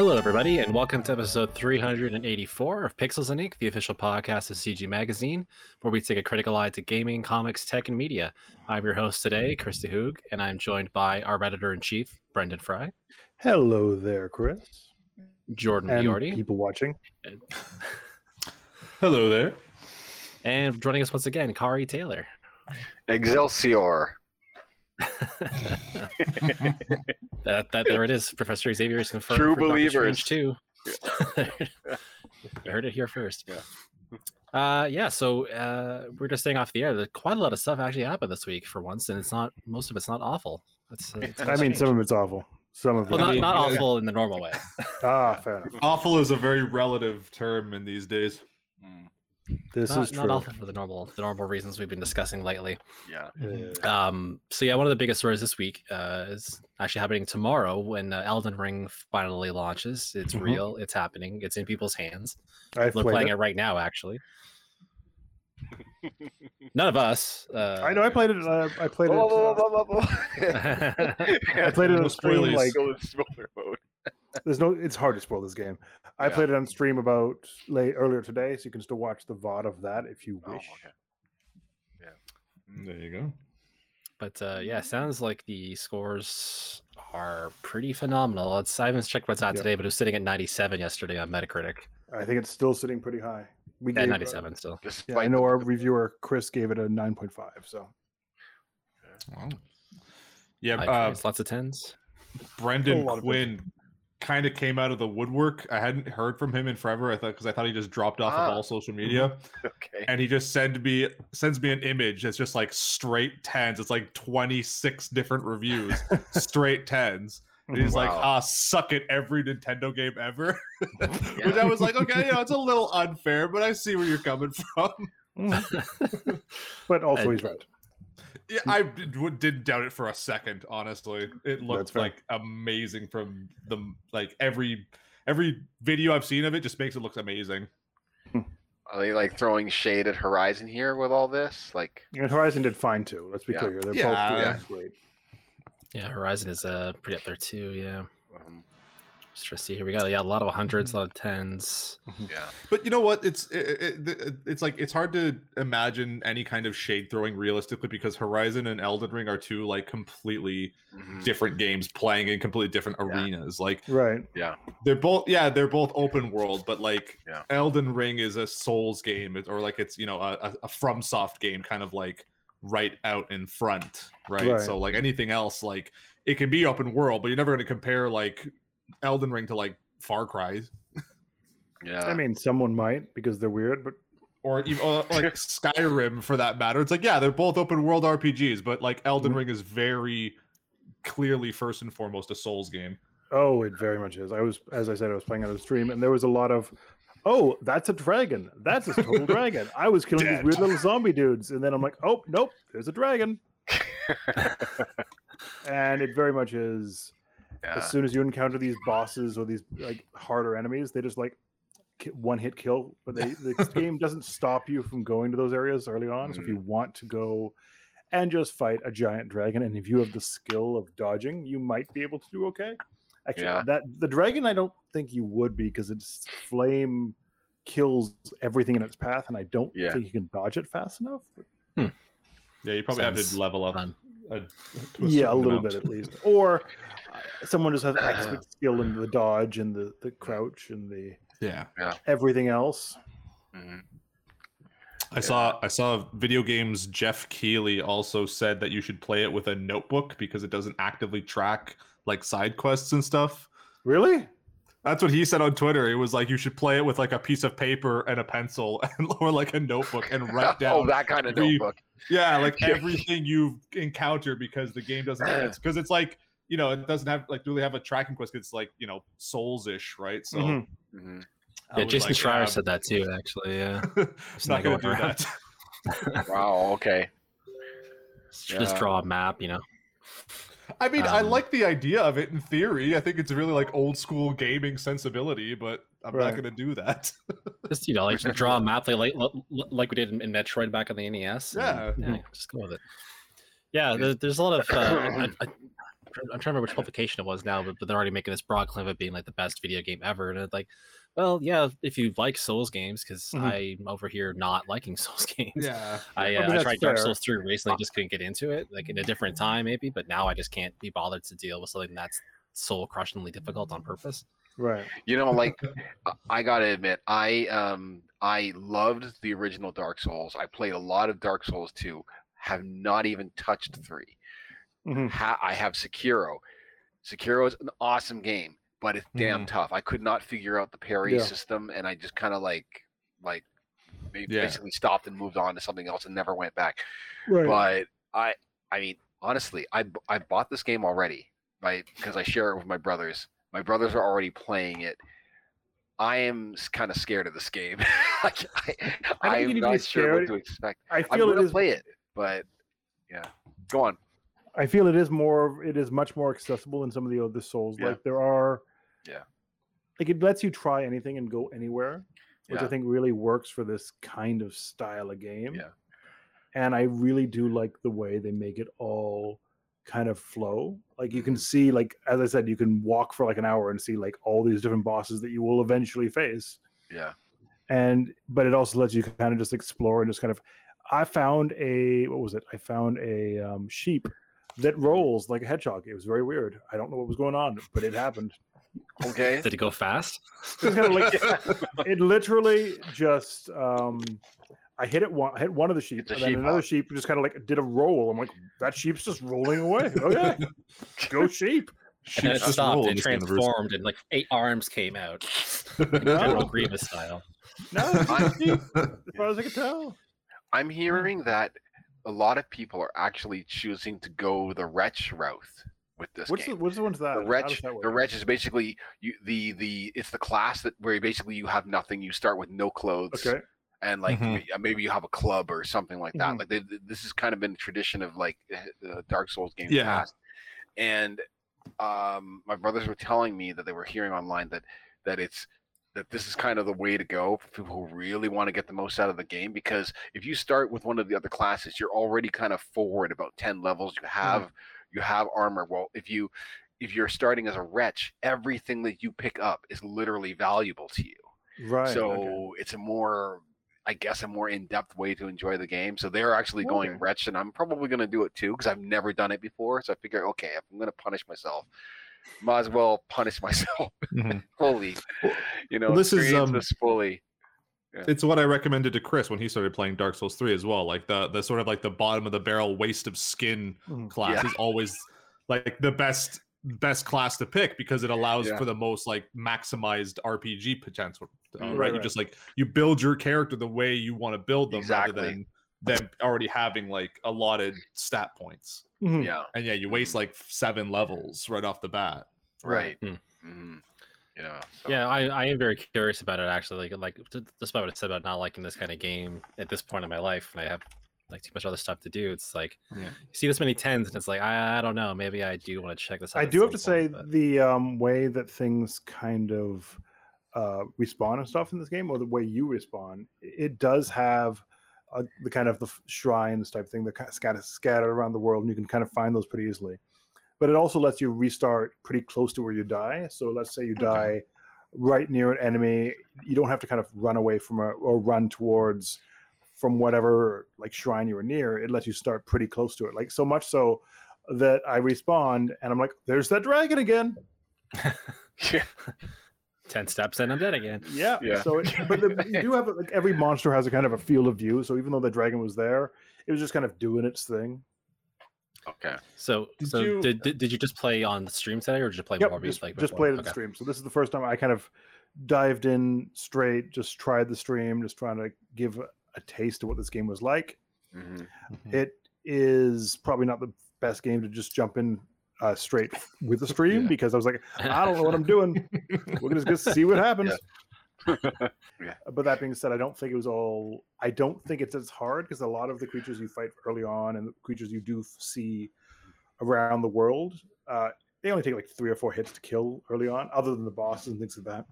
Hello, everybody, and welcome to episode 384 of Pixels and Ink, the official podcast of CG Magazine, where we take a critical eye to gaming, comics, tech, and media. I'm your host today, Chris Hoog, and I'm joined by our editor in chief, Brendan Frye, Hello there, Chris. Jordan And Biordi, people watching. Hello there. and joining us once again, Kari Taylor. Excelsior. That, that there it is. Professor Xavier is confirmed. True for Doctor believers. Strange too. you heard it here first. Yeah. Uh, yeah. So uh, we're just staying off the air. There's quite a lot of stuff actually happened this week for once, and it's not most of it's not awful. It's, uh, it's I mean, some of it's awful. Some of it. well, not, mean, not yeah. awful in the normal way. ah, fair enough. Awful is a very relative term in these days. This not, is not true. for the normal the normal reasons we've been discussing lately. Yeah. Uh, Um, so yeah, one of the biggest stories this week uh, is actually happening tomorrow when uh, Elden Ring finally launches. It's Mhm. real. It's happening. It's in people's hands. I've They're playing it. it right now, actually. None of us. Uh, I know. I played it. Uh, I played it. Blah, blah, uh. I played it No on stream. spoilies. Like, spoiler mode. There's no. It's hard to spoil this game. I Yeah. played it on stream about late earlier today, so you can still watch the VOD of that if you Oh, wish. Yeah. There you go. But uh, yeah, sounds like the scores are pretty phenomenal. It's, I haven't checked what's out Yeah. today, but it was sitting at 97 yesterday on Metacritic. I think it's still sitting pretty high. We Yeah, gave, uh, 97 still. Despite yeah, I know our reviewer Chris gave it a 9.5. So Wow. Yeah, uh, lots of tens. Brendan A of Quinn kind of came out of the woodwork. I hadn't heard from him in forever. I thought because I thought he just dropped off Ah. of all social media, Okay. and he just send me sends me an image that's just like straight tens. It's like twenty six different reviews, straight tens. And he's like, ah, suck it, every Nintendo game ever. Which I was like, okay, you know, it's a little unfair, but I see where you're coming from. but also And- he's right. Yeah, I did, didn't doubt it for a second. Honestly, it looked like amazing from the like every every video I've seen of it just makes it look amazing. Are they like throwing shade at Horizon here with all this? Like, And Horizon did fine too. Let's be Yeah. clear. They're Yeah. both Yeah. great. Yeah, Horizon is uh, pretty up there too. Yeah. um, Just trying to see. Here we got Yeah, a lot of hundreds, a lot of tens. yeah. But you know what? It's it, it, it's like it's hard to imagine any kind of shade throwing realistically because Horizon and Elden Ring are two like completely Mhm. different games playing in completely different Yeah. arenas. Like Right. Yeah. they're both yeah they're both open world but like Yeah. elden ring is a souls game or like it's you know a, a, a from soft game kind of like right out in front right? Right. so like anything else like it can be open world but you're never going to compare like elden ring to like far cry Yeah. I mean, someone might because they're weird, but or even or, like skyrim for that matter it's like yeah they're both open world rpgs but like elden Mhm. ring is very clearly first and foremost a souls game Oh, it very much is. I was, as I said, I was playing on a stream, and there was a lot of, oh, that's a dragon. That's a total dragon. I was killing Dead. these weird little zombie dudes, and then I'm like, oh, nope, there's a dragon. And it very much is. Yeah. As soon as you encounter these bosses or these like harder enemies, they just like one hit kill. But they, the game doesn't stop you from going to those areas early on. So if you mm. want to go and just fight a giant dragon, and if you have the skill of dodging, you might be able to do okay. Actually, Yeah. that the dragon, I don't think you would be because its flame kills everything in its path, and I don't Yeah. think you can dodge it fast enough. Hmm. yeah you probably have to level up fun. a, to yeah, a little amount. bit at least. Or someone just has expert skill in the dodge and the, the crouch and the yeah everything else. Mhm. I saw I saw video games Geoff Keighley also said that you should play it with a notebook because it doesn't actively track like side quests and stuff. Really? That's what he said on Twitter. It was like you should play it with like a piece of paper and a pencil and or like a notebook and write down oh, that kind of every- notebook. yeah, like everything you've encountered because the game doesn't because it's like you know, it doesn't have like really have a tracking quest. It's like, you know, souls-ish, right? So Mhm. Mhm. Yeah, Jason like, Schreier yeah, said that too. Actually, yeah. it's not not gonna going do around. that. Wow. Okay. Just Yeah. draw a map, you know. I mean, I Um, like the idea of it in theory. I think it's really like old school gaming sensibility, but I'm Right. not going to do that. Just you know, like just draw a map like like, like we did in, in Metroid back on the NES. and, Yeah. yeah, just go with it. Yeah, there, there's a lot of. Uh, I, I, I'm trying to remember which publication it was now, but, but they're already making this broad claim of being like the best video game ever. And it's like, well, yeah, if you like Souls games, because Mhm. I'm over here not liking Souls games. Yeah. I, I mean, uh, I that's tried Dark. Souls 3 recently, just couldn't get into it, like in a different time maybe, but now I just can't be bothered to deal with something that's soul crushingly difficult on purpose. Right. You know, like I- I gotta admit, I um I loved the original Dark Souls. I played a lot of Dark Souls 2. Have not even touched three. Mhm. Ha- I have Sekiro. Sekiro is an awesome game, but it's damn tough. I could not figure out the parry Yeah. system, and I just kind of like like Yeah. basically stopped and moved on to something else and never went back. Right. But I I mean honestly, I I bought this game already, right? Because I share it with my brothers. My brothers are already playing it. I am kind of scared of this game. like, I, I don't think you I'm need to be not sure what to expect. I I'm feel it gonna is. play it, but yeah, go on. I feel it is more. It is much more accessible than some of the other Souls. Yeah. Like there are. Yeah. Like it lets you try anything and go anywhere, which I think really works for this kind of style of game. Yeah. And I really do like the way they make it all kind of flow. Like you can see, like as I said, you can walk for like an hour and see like all these different bosses that you will eventually face. Yeah, and but it also lets you kind of just explore and just kind of i found a what was it i found a um, sheep that rolls like a hedgehog. It was very weird. I don't know what was going on but it happened. Okay. Did it go fast? It's kinda like- it literally just um i hit it one I hit one of the sheep It's a and then sheep. another hog. sheep just kind of like did a roll. I'm like that sheep's just rolling away. Okay. Go sheep. And then it just stopped, roll in it transformed, and like eight arms came out. General Grievous style. no it's just sheep, as far as i can tell. I'm hearing that a lot of people are actually choosing to go the wretch route with this what's the, game. what's the one's that the wretch, that the wretch is basically you the the it's the class that where basically you have nothing. You start with no clothes. okay and like Mhm. uh, maybe you have a club or something like that. Mhm. Like they, this has kind of been a tradition of like the Dark Souls games Yeah. past. And um, my brothers were telling me that they were hearing online that that it's that this is kind of the way to go for people who really want to get the most out of the game because if you start with one of the other classes you're already kind of forward about 10 levels. You have you have armor. Well if you if you're starting as a wretch everything that you pick up is literally valuable to you. Right so okay. it's a more i guess a more in-depth way to enjoy the game. So they're actually going Okay. wretch and i'm probably going to do it too because i've never done it before. So i figure okay if i'm going to punish myself might as well punish myself Mhm. fully you know Well, this is, experience um, this fully It's what I recommended to Chris when he started playing Dark Souls 3 as well. Like the the sort of like the bottom of the barrel waste of skin Mhm. class Yeah. is always like the best best class to pick because it allows Yeah. for the most like maximized RPG potential. Uh, Mhm. right? Right, You just like you build your character the way you want to build them Exactly. rather than them already having like allotted stat points. Mhm. yeah And yeah, you waste like seven levels right off the bat. right Hmm. hmm yeah so- Yeah, I, I am very curious about it actually. Like, like d- despite what I said about not liking this kind of game at this point in my life, and I have like too much other stuff to do. It's like Yeah. you see this many tens, and it's like I, I don't know. Maybe I do want to check this out. I do have to some say but- the um, way that things kind of uh, respawn and stuff in this game, or the way you respond, it does have uh, the kind of the shrines type thing that kind of scattered, scattered around the world, and you can kind of find those pretty easily. But it also lets you restart pretty close to where you die. So let's say you die right near an enemy, you don't have to kind of run away from a, or run towards from whatever like shrine you were near. It lets you start pretty close to it, like so much so that I respond and I'm like, "There's that dragon again." yeah ten steps and I'm dead again. Yeah. Yeah. So, it, but the, you do have like every monster has a kind of a field of view. So even though the dragon was there, it was just kind of doing its thing. okay So, Did so you- did, did did you just play on the stream today, or did you play Yep. more? Just, like just played it at the stream. So this is the first time I kind of dived in straight, just tried the stream, just trying to give a, a taste of what this game was like. hmm It is probably not the best game to just jump in uh, straight with the stream Yeah. because I was like, I don't know what I'm doing. We're gonna just see what happens. Yeah. But that being said, I don't think it was all. I don't think it's as hard because a lot of the creatures you fight early on and the creatures you do see around the world, uh, they only take like three or four hits to kill early on, other than the bosses and things like that.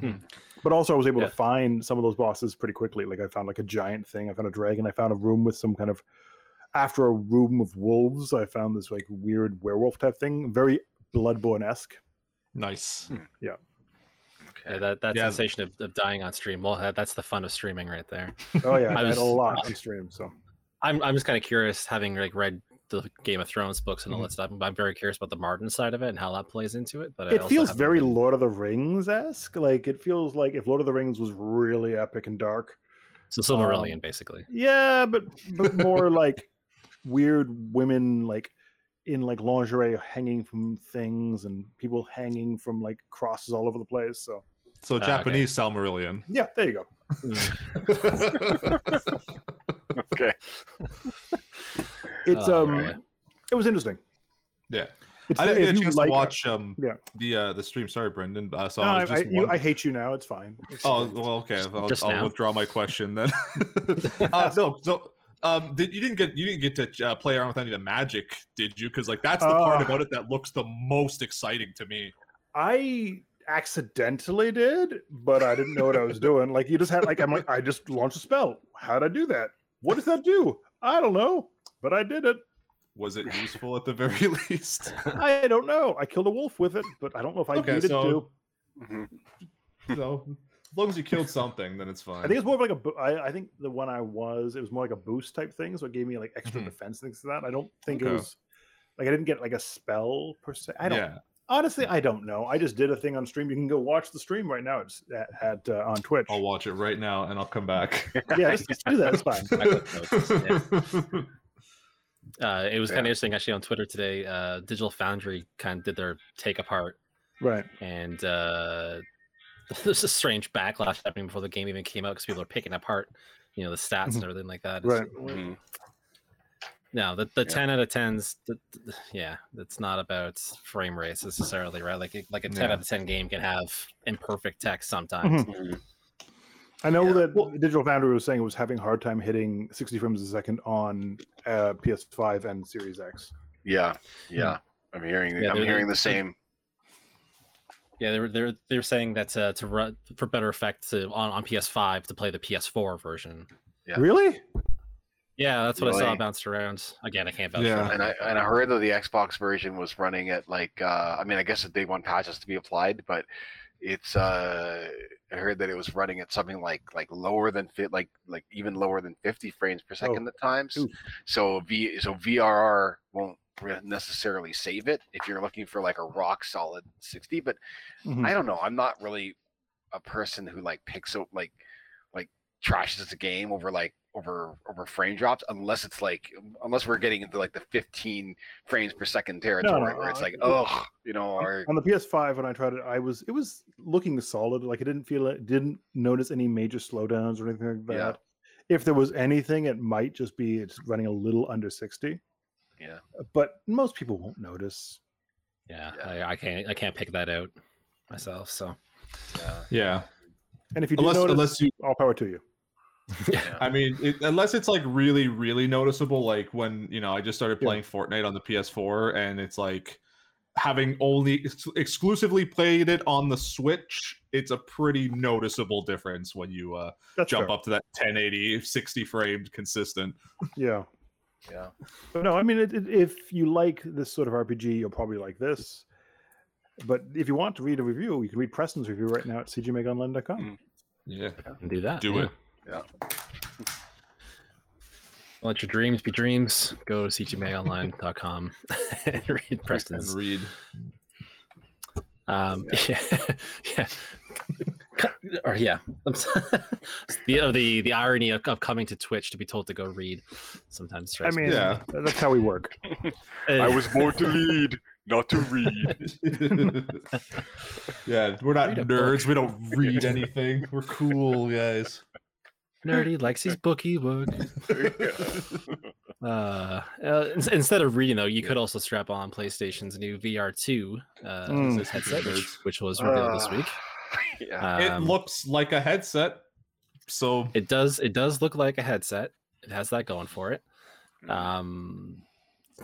Mhm. But also, I was able Yeah. to find some of those bosses pretty quickly. Like I found like a giant thing. I found a dragon. I found a room with some kind of after a room of wolves, I found this like weird werewolf type thing, very Bloodborne esque. Nice. Yeah, Okay. that that Yeah. sensation of, of dying on stream. Well, that, that's the fun of streaming right there. Oh yeah, I I, had was- a lot on stream. So I'm I'm just kind of curious, having like read the Game of Thrones books and all Mhm. that stuff. I'm very curious about the Martin side of it and how that plays into it. But it also feels very been- Lord of the Rings esque. Like it feels like if Lord of the Rings was really epic and dark. so Silmarillion, um, basically. Yeah, but but more like weird women like in like lingerie hanging from things and people hanging from like crosses all over the place. So So okay. Japanese Silmarillion. yeah, there you go. okay. It's Oh, um, right. it was interesting. yeah. It's I didn't if get a you chance like- to watch um Yeah. the uh the stream. Sorry, Brendan. Uh, so No, I I, I, just you, I hate you now. It's fine. It's Oh fine. well, okay. I'll, Just I'll withdraw my question then. uh, no, so um, did you didn't get you didn't get to uh, play around with any of the magic, did you? Because like that's the part Uh, about it that looks the most exciting to me. I accidentally did, but I didn't know what I was doing. Like you just had like I'm like I just launched a spell. How'd I do that? What does that do? I don't know, but I did it. Was it useful at the very least? I don't know. I killed a wolf with it, but I don't know if I Okay, needed so- to. Mhm. so as long as you killed something, then it's fine. I think it's more of like a. bo- I, I think the one I was, it was more like a boost type thing, so it gave me like extra Mhm. defense things to that. I don't think it was like I didn't get like a spell per se. I don't Yeah. honestly. I don't know. I just did a thing on stream. You can go watch the stream right now. It's at, at uh, on Twitch. I'll watch it right now and I'll come back. yeah, just, just do that. It's fine. I Uh, it was kind of interesting actually on Twitter today. Uh, Digital Foundry kind of did their take apart, Right. and uh, there's a strange backlash happening before the game even came out because people are picking apart, you know, the stats and everything like that. It's- Right. Mhm. No, the, the Yeah. 10 out of 10s, the, the- yeah, it's not about frame rates necessarily, right? Like, like a 10 Yeah. out of 10 game can have imperfect text sometimes. Mhm. I know Yeah. that Digital Foundry was saying it was having a hard time hitting 60 frames a second on uh, PS5 and Series X. Yeah. Yeah. I'm hearing. Yeah, I'm hearing the same. Yeah, they were they're they're saying that uh, to run for better effect to on, on PS5 to play the PS4 version. Yeah. Really? Yeah, that's what I saw Really? bounced around. Again, I can't vouch Yeah. for And I and I heard that the Xbox version was running at like uh I mean I guess the day one patch has to be applied, but it's uh I heard that it was running at something like like lower than fit like like even lower than 50 frames per second at times. Ooh. So V so VRR won't re- necessarily save it if you're looking for like a rock solid 60, but Mhm. I don't know. I'm not really a person who like picks up like like trashes the game over like over over frame drops unless it's like unless we're getting into like the 15 frames per second territory where it's like oh you know or On the PS5, when I tried it, I was it was looking solid. Like I didn't feel it, didn't notice any major slowdowns or anything like that. Yeah. If there was anything, it might just be it's running a little under 60. Yeah But most people won't notice. Yeah, Yeah. I, I can't I can't pick that out myself. So yeah Yeah. And if you do Unless notice, unless you all power to you. yeah I mean, it, unless it's like really, really noticeable, like when you know I just started Yeah. playing Fortnite on the PS4, and it's like having only ex- exclusively played it on the Switch. It's a pretty noticeable difference when you uh, jump fair. up to that 1080, 60 framed consistent. Yeah. Yeah But no, I mean, it, it, if you like this sort of RPG, you'll probably like this. But if you want to read a review, you can read Preston's review right now at cgmagonline.com. Mm. Yeah, and do that. do yeah. it. yeah Let your dreams be dreams. Go to cgmagonline.com and read And Preston's. read. Um, yeah, yeah, or yeah. The uh, the the irony of, of coming to Twitch to be told to go read sometimes. I stresses me. mean, Yeah. that's how we work. I was born to lead not to read yeah, we're not Read book. nerds. We don't read anything. We're cool guys. nerdy likes his bookie book. Uh, uh, ins- instead of reading though, you could also strap on PlayStation's new VR2 uh, Mm. headset, which, which was revealed this week. yeah it Um, looks like a headset, so It does. It does look like a headset. It has that going for it. Mhm. Um,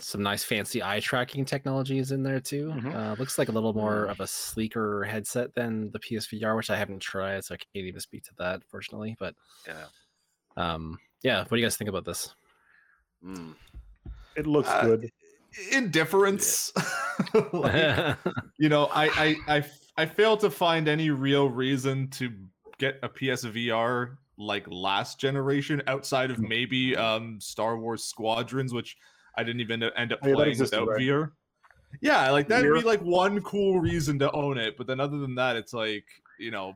some nice fancy eye tracking technology is in there too. Mhm. Uh, looks like a little more of a sleeker headset than the PSVR, which I haven't tried, so I can't even speak to that, fortunately. But yeah um, yeah, what do you guys think about this? Mm. It looks Uh, good. Indifference. Like, you know, I, I I I fail to find any real reason to get a PSVR like last generation outside of maybe um Star Wars Squadrons, which I didn't even end up Oh, yeah, playing existed, without right? VR. Yeah, like that'd Mirror- be like one cool reason to own it, but then other than that, it's like you know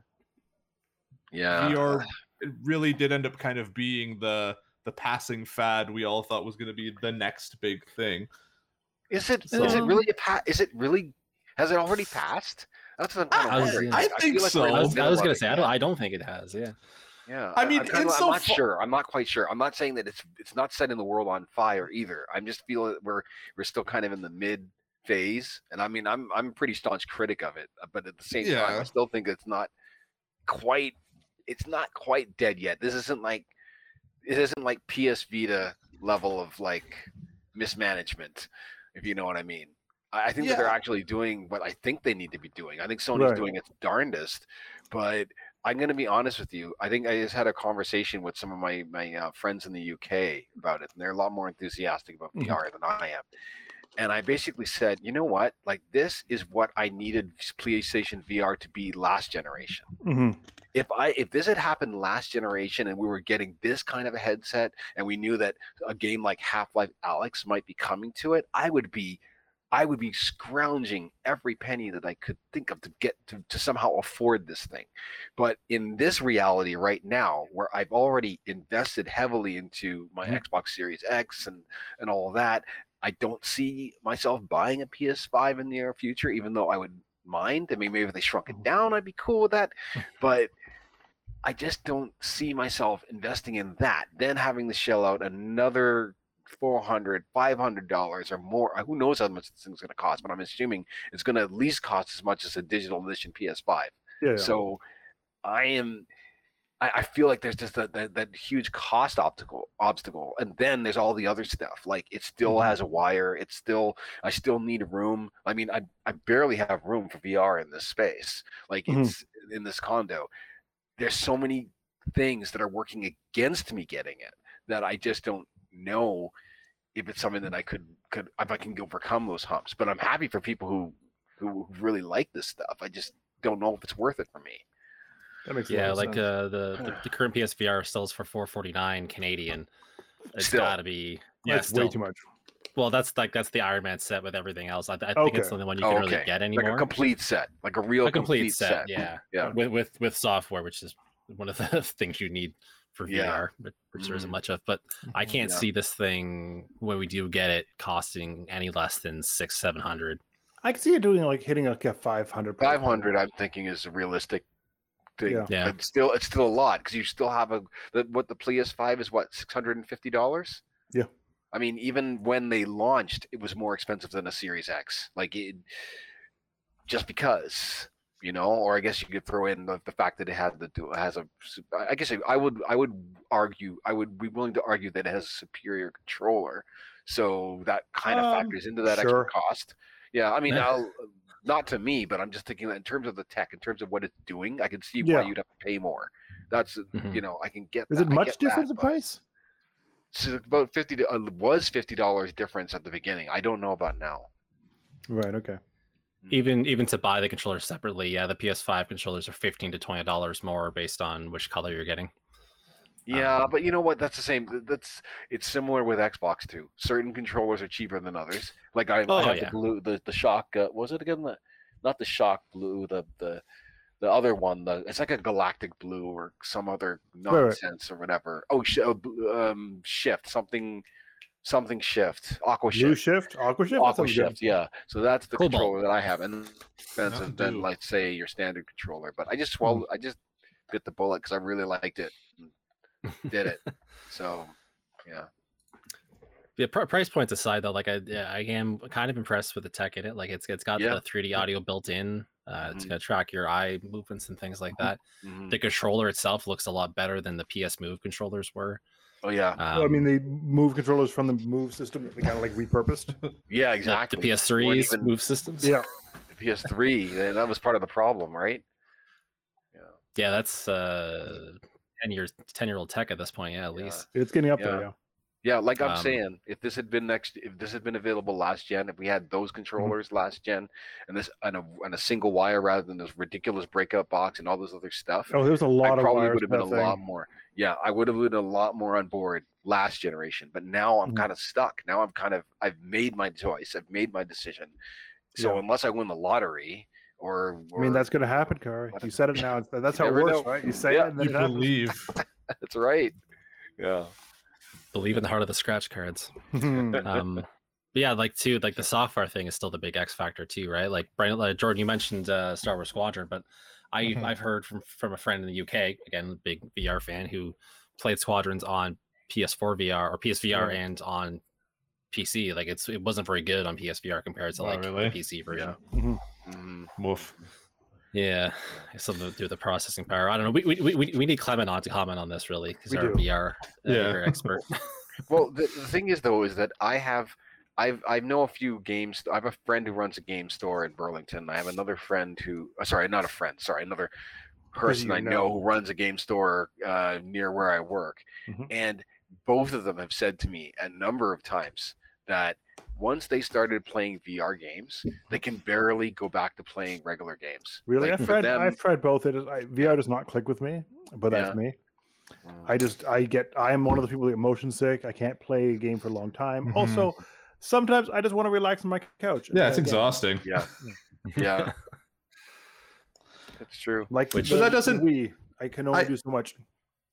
Yeah. VR it really did end up kind of being the the passing fad we all thought was going to be the next big thing. Is it? Is So- it really a pa- Is it really? Has it already passed? That's what I'm I was- wondering. I think we're in so. I was, I was gonna say I don't I don't think it has. Yeah. Yeah, I mean, I'm, kinda- I'm insofar- not sure. I'm not quite sure. I'm not saying that it's it's not setting the world on fire either. I'm just feeling that we're we're still kind of in the mid phase, and I mean, I'm I'm a pretty staunch critic of it, uh, but at the same time, I still think it's not quite it's not quite dead yet. This isn't like it isn't like PS Vita level of like mismanagement, if you know what I mean. I I think that they're actually doing what I think they need to be doing. I think Sony's Right. doing its darndest, but I'm going to be honest with you. I think I just had a conversation with some of my my uh, friends in the UK about it, and they're a lot more enthusiastic about Mhm. VR than I am. And I basically said, you know what? Like this is what I needed PlayStation VR to be last generation hmm if I if this had happened last generation and we were getting this kind of a headset and we knew that a game like Half-Life Alyx might be coming to it, I would be I would be scrounging every penny that I could think of to get to, to somehow afford this thing. But in this reality right now, where I've already invested heavily into my Mhm. Xbox Series X and and all of that, I don't see myself buying a PS5 in the near future, even though I would mind. I mean, maybe if they shrunk it down, I'd be cool with that. But I just don't see myself investing in that. Then having to shell out another 400 $500 or more. Who knows how much this thing's going to cost, but I'm assuming it's going to at least cost as much as a digital edition PS5. Yeah, yeah. So I am. I, feel like there's just that, that that huge cost obstacle obstacle, and then there's all the other stuff. Like it still Mhm. has a wire. It's still I still need room. I mean, I I barely have room for VR in this space. Like Mhm. it's in this condo. There's so many things that are working against me getting it that I just don't know if it's something that I could could if I can overcome those humps. But I'm happy for people who who really like this stuff. I just don't know if it's worth it for me. that makes a Yeah, like sense. uh, the, the the current PSVR sells for 449 Canadian. It's Still. got to be yeah, That's still. way too much. Well, that's like that's the Iron Man set with everything else. I, I think it's the only one you Oh, can okay. really get anymore. Like anymore. a complete set, like a real a complete, set, yeah, Yeah. with with with software, which is one of the things you need for Yeah. VR, but which there isn't Mm. much of. But I can't Yeah. see this thing when we do get it costing any less than six seven hundred. I can see it doing like hitting like a 500. price Five point. hundred, I'm thinking, is a realistic thing. Yeah. Yeah. But still, it's still a lot because you still have a the, what the PS5 is what six hundred and fifty dollars. Yeah. I mean, even when they launched, it was more expensive than a Series X. Like it, just because you know, or I guess you could throw in the, the fact that it had the has a. I guess I would I would argue I would be willing to argue that it has a superior controller, so that kind of Um, factors into that sure. extra cost. Yeah, I mean, I'll, not to me, but I'm just thinking that in terms of the tech, in terms of what it's doing, I can see Yeah. why you'd have to pay more. That's Mhm. you know, I can get. Is that, it much get difference in price? So about fifty uh, was fifty dollars difference at the beginning. I don't know about now. Right. Okay. Even even to buy the controller separately, yeah, the PS5 controllers are fifteen to twenty dollars more based on which color you're getting. Yeah, Um, but you know what? That's the same. That's it's similar with Xbox too. Certain controllers are cheaper than others. Like I, Oh, I have yeah. the blue, the the shock. Uh, was it again the, not the shock blue, the the the other one. The it's like a galactic blue or some other right. nonsense or whatever. Oh, sh- uh, um, shift something, something shift. Aqua Blue shift. shift, aqua shift. Aqua sounds good. shift. Yeah. So that's the Cobalt. controller that I have, and expensive than do. like say your standard controller. But I just Hmm. swallowed. I just bit the bullet because I really liked it. and Did it. So, yeah. Yeah, pr- price points aside, though, like I, yeah, I am kind of impressed with the tech in it. Like it's it's got Yeah. the 3D audio built in. Uh, It's Mhm. gonna track your eye movements and things like that. Mhm. The controller itself looks a lot better than the PS Move controllers were. Oh yeah. Um, Well, I mean, they move controllers from the move system. They kind of like repurposed. Yeah. Exactly. The PS3's even- move systems. yeah. The PS3. and That was part of the problem, right? Yeah. yeah, that's uh, ten years, ten year old tech at this point. Yeah, at Yeah. least. It's getting up Yeah. there. Yeah. Yeah, like I'm Um, saying, if this had been next, if this had been available last gen, if we had those controllers last gen, and this and a and a single wire rather than this ridiculous breakout box and all this other stuff, Oh, there's a lot I of probably would have been a that lot more. Yeah, I would have been a lot more on board last generation. But now I'm Mhm. kind of stuck. Now I'm kind of I've made my choice. I've made my decision. So Yeah. unless I win the lottery, or, I mean, that's going to happen, Kari. You said it now. That's how it works, know. right? You say Yeah. it, and then You believe. that's right. Yeah. Believe in the heart of the scratch cards. Um but yeah like too like the software thing is still the big x factor too right like brian uh, jordan you mentioned uh star wars squadron but i Mhm. i've heard from from a friend in the uk again big vr fan who played squadrons on ps4 vr or psvr Yeah. and on pc like it's it wasn't very good on psvr compared to Oh, like really? pc version Mhm. Woof. Yeah, it's something to do with the processing power. I don't know. We we, we, we need Clement on to comment on this really because We our do. VR uh, Yeah. VR expert. Well, the, the thing is though, is that I have, I've, I know a few games. I have a friend who runs a game store in Burlington. I have another friend who, uh, sorry, not a friend, sorry, another person I know. know. who runs a game store uh, near where I work, Mhm. and both of them have said to me a number of times that once they started playing VR games, they can barely go back to playing regular games. Really, Like, I've tried. them- I've tried both. It is, I, VR does not click with me, but that's Yeah. me. I just I get I am one of the people that get motion sick. I can't play a game for a long time. Mhm. Also, sometimes I just want to relax on my couch. Yeah, it's Again, exhausting. Yeah, yeah, that's true. Like Which- the But that doesn't- Wii, I can only I- do so much.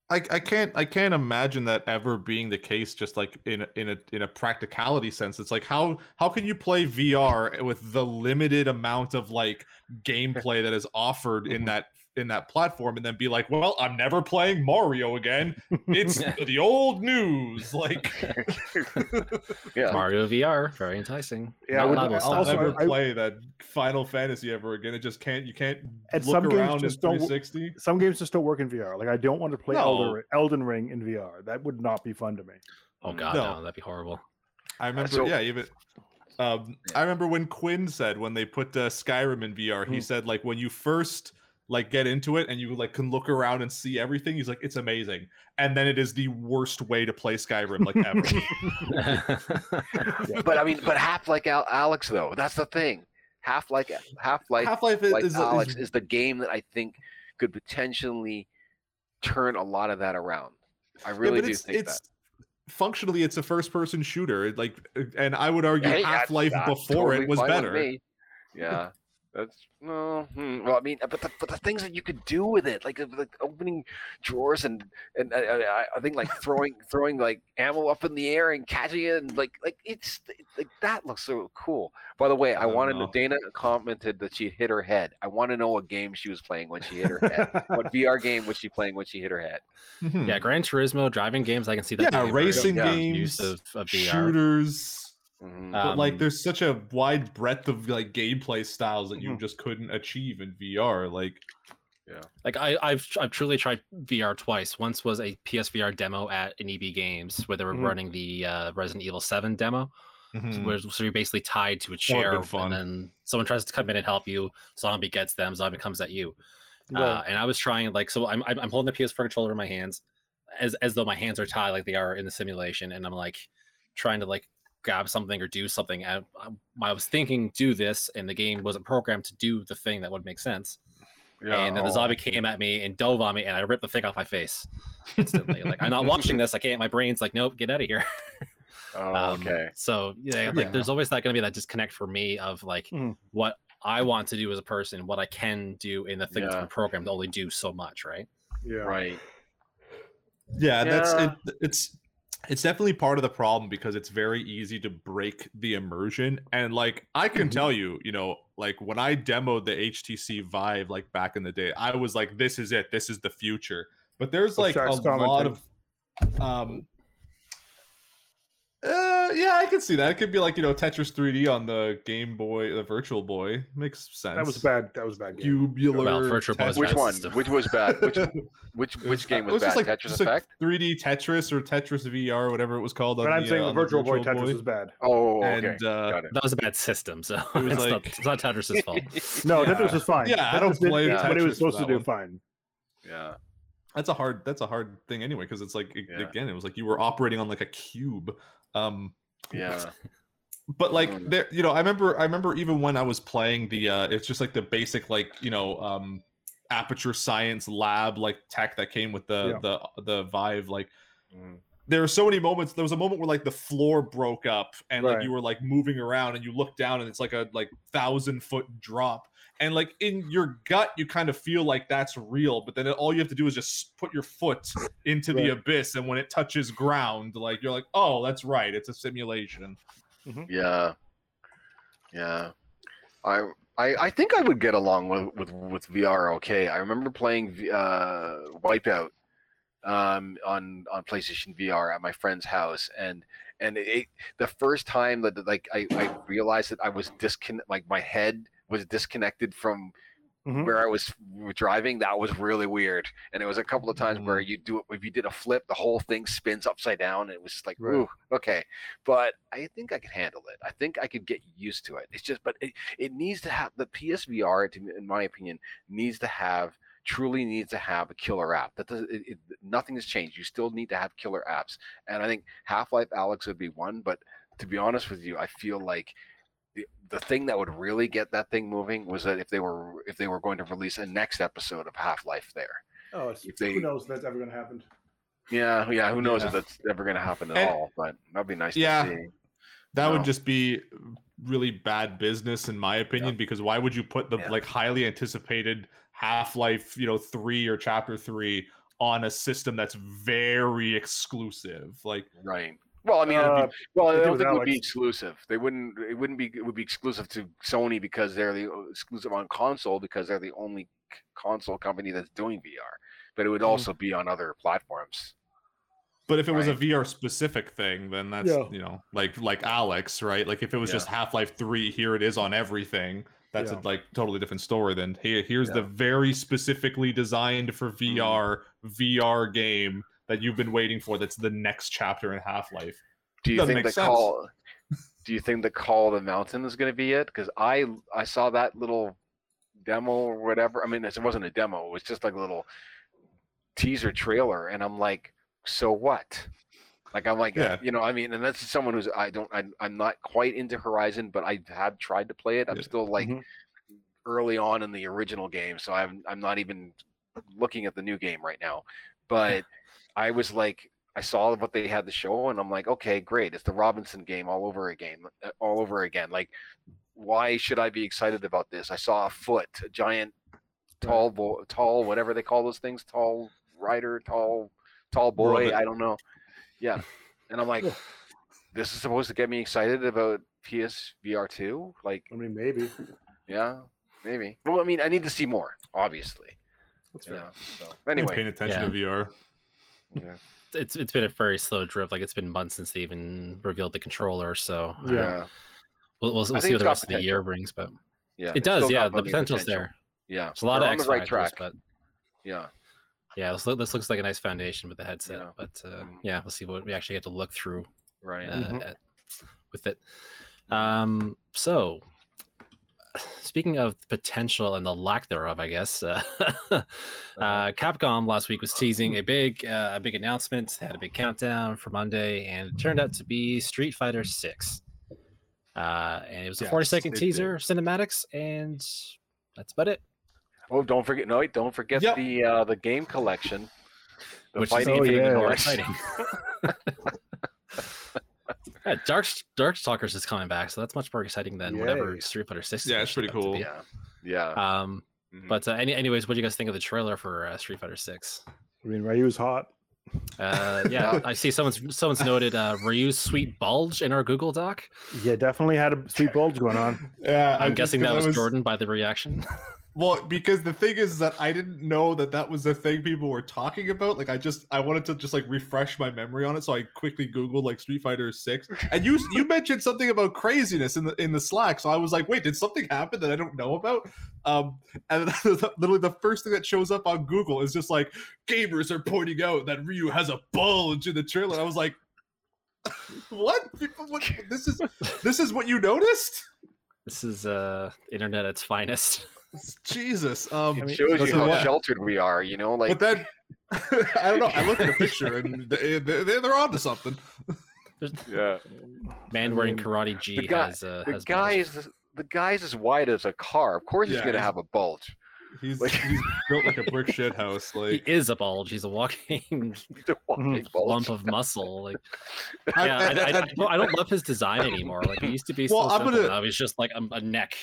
I, I can't I can't imagine that ever being the case just like in a, in a in a practicality sense. It's like how how can you play VR with the limited amount of like gameplay that is offered in mm-hmm. that in that platform and then be like well I'm never playing Mario again it's the old news like Yeah, Mario VR, very enticing. Yeah, I Not- would- not I- this I'll also, never I- play that Final Fantasy ever again it just can't you can't And look some games around in just don't 360 Some games just don't work in VR. Like I don't want to play Elden, No. Ring, Elden Ring in VR. That would not be fun to me. Oh Mm. god, No. no, that'd be horrible. I remember, so- yeah, even. Um, I remember when Quinn said when they put uh, Skyrim in VR, he Hmm. said like when you first like get into it and you like can look around and see everything, he's like it's amazing, and then it is the worst way to play Skyrim like ever. but I mean, but half like Al- Alyx though. That's the thing. Half like half like Half Life is, like is, Alyx is is the game that I think could potentially turn a lot of that around. I really but do it's, think it's functionally it's a first person shooter. Like, and I would argue that. Hey, Half Life that's before totally it was better. Yeah. That's no, hmm, well. I mean, but the, but the things that you could do with it, like, uh, like opening drawers and and I, I, I think like throwing throwing like ammo up in the air and catching it, and like like it's like that looks so cool. By the way, I, I don't wanted to. know. Dana commented that she hit her head. I want to know what game she was playing when she hit her head. what VR game was she playing when she hit her head? Mhm. yeah, Gran Turismo driving games, I can see that. Yeah, being a very racing games, use of, of VR. shooters. Mhm. but like Um, there's such a wide breadth of like gameplay styles that you Mhm. just couldn't achieve in VR. Like yeah, Like I, I've I've truly tried VR twice. Once was a PSVR demo at an EB Games where they were Mhm. running the uh, Resident Evil Seven demo, so, mhm. where, so you're basically tied to a chair, fun. and then someone tries to come in and help you. Zombie gets them. Zombie comes at you. Uh, and I was trying like so I'm I'm I'm holding the PS4 controller in my hands, as as though my hands are tied like they are in the simulation, and I'm like trying to like grab something or do something. And I, I was thinking do this, and the game wasn't programmed to do the thing that would make sense. and then the oh, zombie came at me and dove on me, and I ripped the thing off my face instantly. like I'm not watching this. I can't. My brain's like, nope, get out of here. Oh, Um, okay. So yeah, like Yeah. there's always not going to be that disconnect for me of like Mhm. what I want to do as a person, what I can do in the thing that's Yeah. been programmed to only do so much, right? yeah. Right. Yeah, that's it, it's it's definitely part of the problem because it's very easy to break the immersion. And like I can tell you, you know, like when I demoed the HTC Vive like back in the day, I was like this is it, this is the future. But there's like a lot of um uh, yeah, I can see that. It could be like you know Tetris 3D on the Game Boy, the Virtual Boy. Makes sense. That was bad. That was a bad. Game. Cubular. Well, Virtual Boy. Which one? system. Which was bad? Which which It which game it was, bad? just like, Tetris just like Effect. 3D Tetris or Tetris VR, whatever it was called. But on I'm the, saying uh, the on Virtual Boy Virtual Tetris was bad. Oh, okay. And uh, Got it. That was a bad system, so It was it's, not, it's not Tetris's fault. No, Yeah. Tetris was fine. Yeah, I don't did blame what it was supposed to do. one. Fine. Yeah. that's a hard that's a hard thing anyway because it's like it- Yeah. again it was like you were operating on like a cube um Yeah. but like Mm. there you know i remember i remember even when i was playing the uh it's just like the basic like you know um aperture science lab like tech that came with the Yeah. the the vive like Mm. there were so many moments there was a moment where like the floor broke up and like you were like moving around and you look down and it's like a like thousand foot drop and like in your gut you kind of feel like that's real but then all you have to do is just put your foot into the abyss and when it touches ground like you're like oh that's right it's a simulation Yeah. Yeah. I I I think I would get along with with, with VR okay. I remember playing uh Wipeout um on on PlayStation VR at my friend's house and and it the first time that like I, I realized that I was disconnect like my head was disconnected from Mhm. where I was driving that was really weird and it was a couple of times where you do it if you did a flip the whole thing spins upside down and it was just like Right. ooh okay but I think I can handle it. I think I could get used to it. It's just, but it, it needs to have the PSVR, in my opinion, needs to have truly needs to have a killer app. That does it, it, nothing has changed. You still need to have killer apps, and I think Half Life Alyx would be one. But to be honest with you, I feel like the, the thing that would really get that thing moving was that if they were if they were going to release a next episode of Half Life there. Oh, it's, If they- who knows if that's ever going to happen? Yeah, yeah. Who knows Yeah. if that's ever going to happen at And- all? But that'd be nice Yeah. to see. That No. would just be really bad business, in my opinion, because why would you put the Yeah. like highly anticipated Half Life, you know, three or Chapter three on a system that's very exclusive? Like, Right. Well, I mean, it'd be- Uh, Well, I do don't think it would be exclusive. They wouldn't. It wouldn't be. It would be exclusive to Sony because they're the uh, exclusive on console because they're the only console company that's doing VR. But it would Mhm. also be on other platforms. but if it was a VR specific thing, then that's Yeah. you know, like like Alyx, right? Like if it was Yeah. just Half Life three, here it is on everything. That's Yeah. a like totally different story. Then here, here's the very specifically designed for VR VR game that you've been waiting for. That's the next chapter in Half Life. Do you think the sense. call? Do you think the call of the mountain is going to be it? Because I I saw that little demo or whatever. I mean, it wasn't a demo. It was just like a little teaser trailer, and I'm like, so what? Like I'm like, Yeah. you know, I mean, and that's someone who's I don't I, I'm not quite into Horizon, but I have tried to play it. I'm Yeah. still like Mhm. early on in the original game, so I'm I'm not even looking at the new game right now. But I was like, I saw what they had the show, and I'm like, okay, great, it's the Robinson game all over again, uh, all over again. Like, why should I be excited about this? I saw a foot, a giant, tall, bo- tall, whatever they call those things, tall rider, tall, tall boy. Robot. I don't know. Yeah, and I'm like, this is supposed to get me excited about PSVR two. Like, I mean, maybe. yeah, maybe. Well, I mean, I need to see more, obviously. That's fair. Yeah. So I'm anyway, paying attention to VR. Yeah. It's it's been a very slow drip. Like it's been months since they even revealed the controller. So Yeah. yeah, we'll, we'll, we'll see what the got rest of the year brings. But yeah. it does. Yeah, the plenty of potential's potential. there. Yeah, it's a lot They're of on X the right track. but Yeah, yeah, this, look, this looks like a nice foundation with the headset. Yeah. But uh, Mhm. yeah, we'll see what we actually get to look through right. uh, Mhm. at- with it. Um, so speaking of potential and the lack thereof, I guess uh, uh, Capcom last week was teasing a big, uh, a big announcement. They had a big countdown for Monday, and it turned out to be Street Fighter Six. Uh, and it was a Yes, 40 second it did. teaser cinematics, and that's about it. Oh, don't forget! No, don't forget Yep. the uh, the game collection. The which is fighting oh, even game yeah. more collection. exciting. yeah, Dark Darkstalkers is coming back, so that's much more exciting than whatever Street Fighter Six. Yeah, it's pretty shape up to cool. Yeah, yeah. Um, Mhm. but uh, any, anyways, what do you guys think of the trailer for uh, Street Fighter Six? I mean, Ryu's hot. Uh, yeah, I see someone's someone's noted uh, Ryu's sweet bulge in our Google Doc. Yeah, definitely had a sweet bulge going on. Yeah, I'm guessing that was, Jordan by the reaction. Well, because the thing is that I didn't know that that was the thing people were talking about. Like, I just I wanted to just like refresh my memory on it, so I quickly googled like Street Fighter Six, and you you mentioned something about craziness in the in the Slack. So I was like, wait, did something happen that I don't know about? Um, and literally the first thing that shows up on Google is just like gamers are pointing out that Ryu has a bulge in the trailer. I was like, what? People, what? This is this is what you noticed? this is uh, internet at its finest. Jesus. Um, It I mean, shows you how what- sheltered we are. You know, like but then I don't know. I look at a picture and they, they, they're onto something. Yeah. Man wearing karate gi the guy- has uh, The has guy balls. is the guy's as wide as a car. Of course he's gonna have a bulge. He's, Like- he's built like a brick shit house. Like He is a bulge. He's a walking He's a walking lump of muscle. Like, I- yeah, I, I- I, I- I, don't- I don't love his design anymore. Like, it used to be so Well, I'm simple. gonna- Now he's just like a, a neck.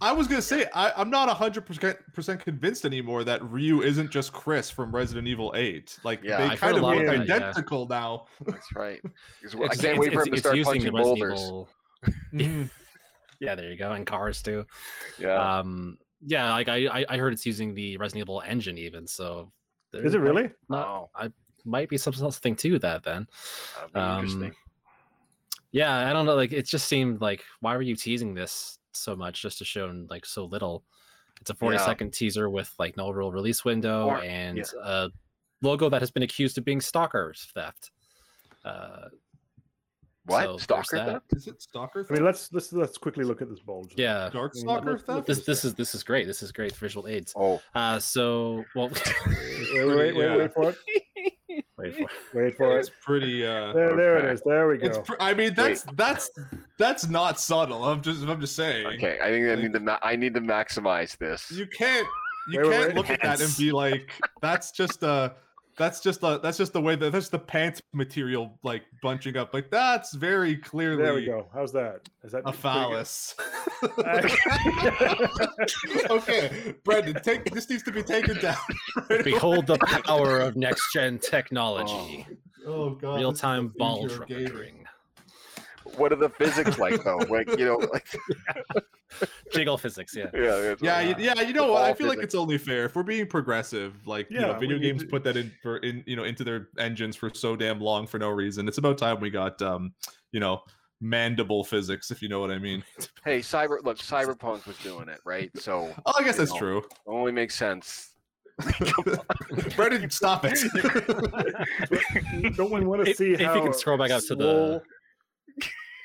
I was gonna say I, I'm not hundred percent convinced anymore that Ryu isn't just Chris from Resident Evil Eight. Like Yeah, they I've kind of look of that, yeah. identical now. That's right. 'Cause I It's- can't it's- wait for it's- him to start using punching boulders. Mhm. Yeah, there you go. And cars too. Yeah. Um, yeah, like I, I- I heard it's using the Resident Evil engine even. So is it really? Not, Oh. I might be some something to that then. Um, interesting. Yeah, I don't know. Like it just seemed like why were you teasing this so much just to show like so little? It's a 40 Yeah. second teaser with like no real release window Or- and yeah. a logo that has been accused of being stalker theft. Uh, What? so Stalker that. theft? Is it Stalker? I mean, let's let's let's quickly look at this bulge. yeah, Dark Stalker look- look theft. this this is this is great. This is great visual aids. Oh, Uh, so well, Wait, wait, wait, Yeah. wait for it. wait for it. Wait for It's it. pretty. Uh, There, there it Okay. is. There we go. it's. Pr- I mean, that's that's that's not subtle. I'm just. I'm just saying. okay. I think I need to. Ma- I need to maximize this. You can't. You Wait, wait, can't wait. look at that and be like, that's just a. That's just the That's just the way that. That's the pants material like bunching up. Like that's very clearly. there we go. How's that? Is that A phallus. okay, Brendan, take this needs to be taken down. right behold the power of next gen technology, Oh, oh god, real time the bulge gaming. rendering, What are the physics like though? Like you know, like jiggle physics. Yeah. yeah, Yeah, like, you, yeah, you know what? I ball feel like it's only fair if we're being progressive. Like, you Yeah, know, video games to- put that in for in you know into their engines for so damn long for no reason. It's about time we got um, you know, mandible physics, if you know what I mean. Hey, cyber. Look, Cyberpunk was doing it right, so Oh, I guess that's know. true. only makes sense. Brendan, stop it. Don't we want to If- see if you can scroll back up to the- swole-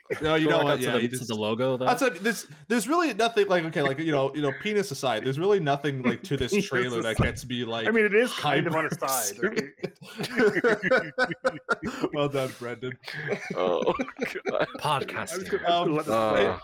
no, you know back what? to Yeah, the, you to just- the logo though. That's a, this. There's really nothing like okay, like you know, you know, penis aside. There's really nothing like to this trailer that aside. gets me like. I mean, it is kind of on its side. well done, Brendan. Oh, God. Um, uh. I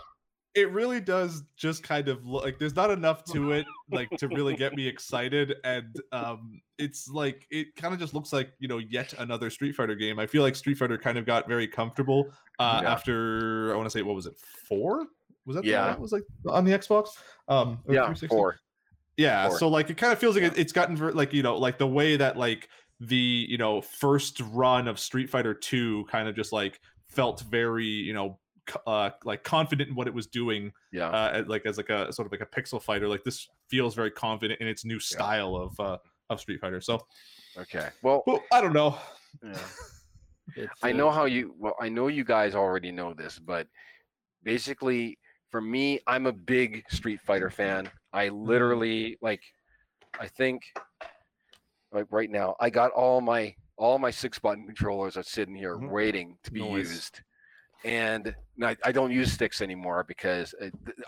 was podcasting. gonna- I was gonna let this play. It really does just kind of look like there's not enough to it like to really get me excited and um it's like it kind of just looks like you know yet another street fighter game i feel like street fighter kind of got very comfortable uh Yeah. after i want to say what was it four was that the one Yeah. that was like on the xbox um yeah, four. yeah Four. so like it kind of feels like it, it's gotten ver- like you know like the way that like the you know first run of street fighter 2 kind of just like felt very you know uh like confident in what it was doing Yeah. uh like as like a sort of like a pixel fighter like this feels very confident in its new style of uh of street fighter so okay. Well, well i don't know yeah. I uh, know how you. Well, I know you guys already know this, but basically, for me, I'm a big Street Fighter fan. I Mm-hmm. literally like. I think, like right now, I got all my all my six button controllers are sitting here Mhm. waiting to be Nice. used, and I, I don't use sticks anymore because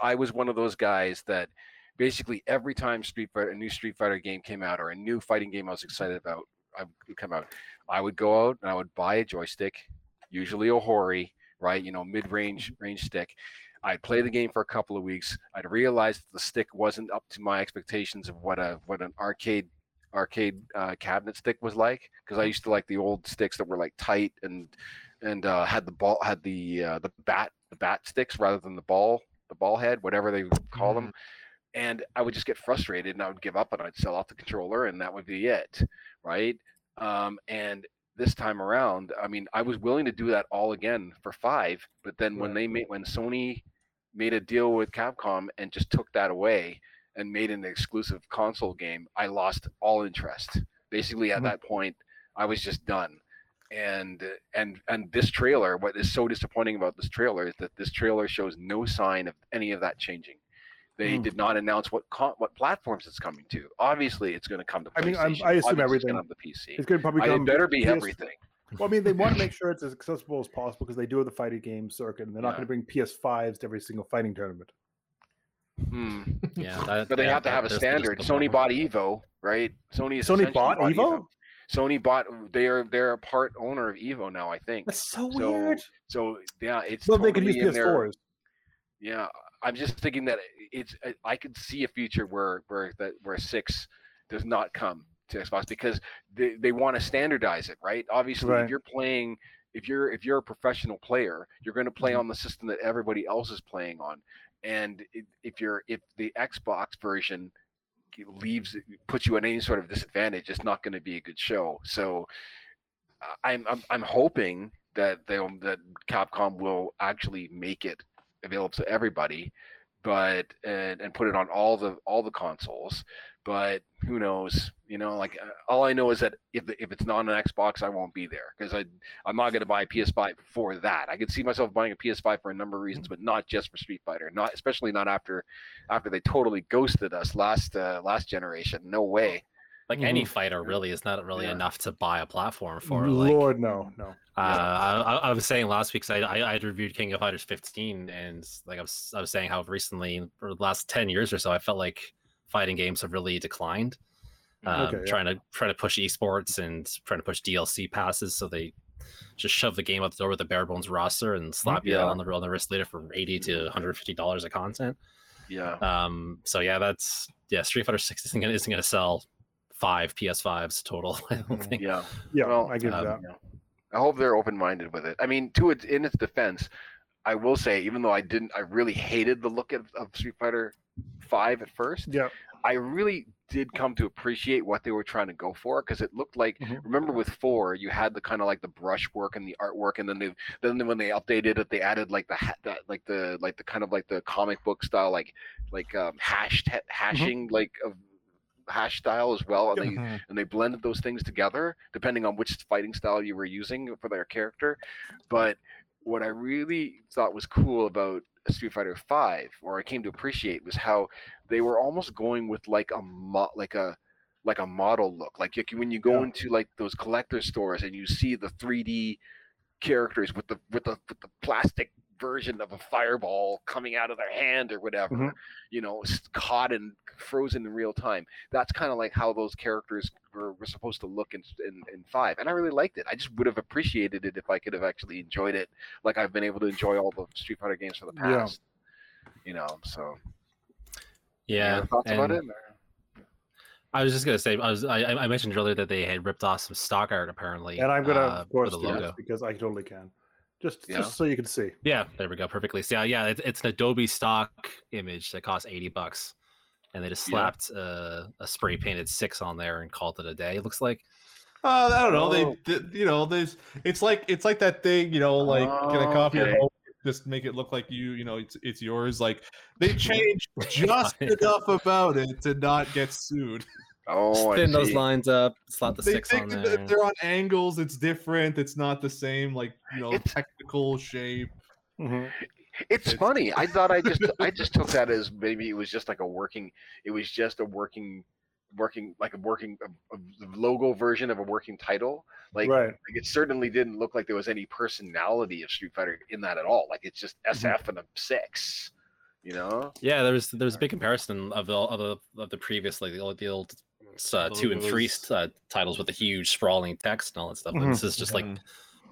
I was one of those guys that basically every time Street Fighter, a new Street Fighter game came out or a new fighting game I was excited about, I would come out. I would go out and I would buy a joystick, usually a Hori, right? You know, mid-range range stick. I'd play the game for a couple of weeks. I'd realize that the stick wasn't up to my expectations of what a what an arcade arcade uh, cabinet stick was like because I used to like the old sticks that were like tight and and uh, had the ball had the uh, the bat the bat sticks rather than the ball the ball head whatever they call them and I would just get frustrated and I would give up and I'd sell off the controller and that would be it right um, and this time around I mean I was willing to do that all again for five but then when they made when Sony made a deal with Capcom and just took that away and made an exclusive console game, I lost all interest. Basically, at Mhm. that point, I was just done. And and and this trailer, what is so disappointing about this trailer is that this trailer shows no sign of any of that changing. They Hmm. did not announce what con- what platforms it's coming to. Obviously, it's going to come to. I mean, I'm- I assume Obviously, everything- gonna the PC. It's going to probably come. it better be PS everything. Well, I mean, they want to make sure it's as accessible as possible because they do have the fighting game circuit, and they're not Yeah. going to bring PS5s to every single fighting tournament. Hmm. Yeah, that, But they yeah, have to have a standard. Sony bought Evo, right? Sony Sony essentially bought Evo? Sony bought. They are they're a part owner of Evo now. I think. That's so So, weird. So yeah, it's Well, they can use PS4s. Yeah, I'm just thinking that it's. I- I could see a future where where that where six does not come to Xbox because they, they want to standardize it, right? Obviously, Right. if you're playing, if you're if you're a professional player, you're going to play Mhm. on the system that everybody else is playing on, and if you're if the Xbox version leaves puts you at any sort of disadvantage, it's not going to be a good show. So, uh, I'm I'm, I'm hoping that they that Capcom will actually make it available to everybody, but and and put it on all the all the consoles. But who knows? You know, like uh, all I know is that if if it's not on an Xbox, I won't be there because I I'm not going to buy a PS5 for that. I could see myself buying a PS5 for a number of reasons, but not just for Street Fighter. Not especially not after after they totally ghosted us last uh, last generation. No way. Like any fighter, really, is not really Yeah. enough to buy a platform for. Like, Lord, no, no. Uh, I, I- I was saying last week, 'cause I, I I reviewed King of Fighters 15, and like I was I was saying how recently, for the last 10 years or so, I felt like fighting games have really declined. Um, Okay, yeah. Trying to trying to push esports and trying to push DLC passes, so they just shove the game out the door with a bare bones roster and slap you on the on the wrist later for 80 to 150 dollars of content. Yeah. Um, so yeah, that's yeah. Street Fighter 6 isn't gonna isn't gonna sell five PS5s total. I don't Mhm. think. Yeah. Yeah, Well, I give um, that. Yeah. I hope they're open minded with it. I mean, to its in its defense, I will say, even though I didn't, I really hated the look of, of Street Fighter Five at first. Yeah, I really did come to appreciate what they were trying to go for because it looked like. Mhm. Remember with four, you had the kind of like the brushwork and the artwork, and then they then when they updated it, they added like the ha- that like the like the kind of like the comic book style, like like um, hash hashing like of hash style as well, and they Mhm. and they blended those things together depending on which fighting style you were using for their character. But what I really thought was cool about Street Fighter Five, or I came to appreciate, was how they were almost going with like a mo- like a like a model look. Like you, when you go Yeah. into like those collector stores and you see the 3D characters with the with the with the plastic version of a fireball coming out of their hand or whatever, Mhm. you know, s- caught and frozen in real time. That's kind of like how those characters were, were supposed to look in, in in five, and I really liked it. I just would have appreciated it if I could have actually enjoyed it, like I've been able to enjoy all the Street Fighter games for the Yeah. past. You know, so Yeah. other thoughts about it? or- I was just gonna say, I was I, I mentioned earlier that they had ripped off some stock art apparently, and I'm gonna, uh, of course, the do this logo. because I totally can. Just, Yeah. just so you can see. Yeah, there we go, perfectly. So yeah, yeah, it's, it's an Adobe stock image that costs eighty bucks, and they just Yeah. slapped uh, a spray painted six on there and called it a day. It looks like Uh, I don't know. Oh. They, th- you know, there's. It's like it's like that thing. You know, like get a Oh, copy okay. at home, just make it look like you. You know, it's it's yours. Like they changed just enough about it to not get sued. Oh, I spin those lines up, slot the they six on think that there. they're on angles. It's different. It's not the same. Like you know, It's- technical shape. Mhm. It's It's- funny. I thought I just I just took that as maybe it was just like a working. It was just a working, working like a working a, a logo version of a working title. Like, right. like it certainly didn't look like there was any personality of Street Fighter in that at all. Like it's just SF and a six. You know? Yeah, there's there's a big comparison of the of the of the previous like the old, the old uh, two and three uh, titles with a huge sprawling text and all that stuff. Mhm. This is just like Mhm.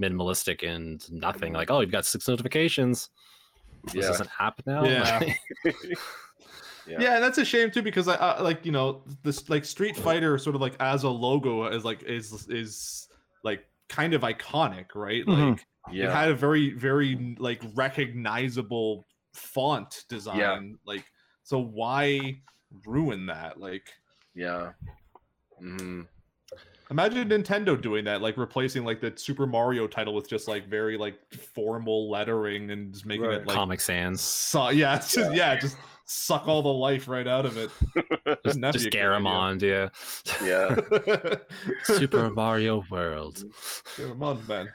minimalistic and nothing. Like, oh, you've got six notifications. This Yeah. doesn't happen now. Yeah. Yeah. Yeah. and that's a shame too because I, I like you know this like Street Fighter sort of like as a logo is like is is like kind of iconic, right? Mhm. Like it had a very very like recognizable font design. Like so why ruin that? Like Yeah. hmm imagine Nintendo doing that, like replacing like the Super Mario title with just like very like formal lettering and just making Right. it like Comic Sans. su- yeah, it's just, yeah, just suck all the life right out of it. Just, Wouldn't just be a good idea? Garamond, yeah. Yeah. Super Mario World. Garamond, man.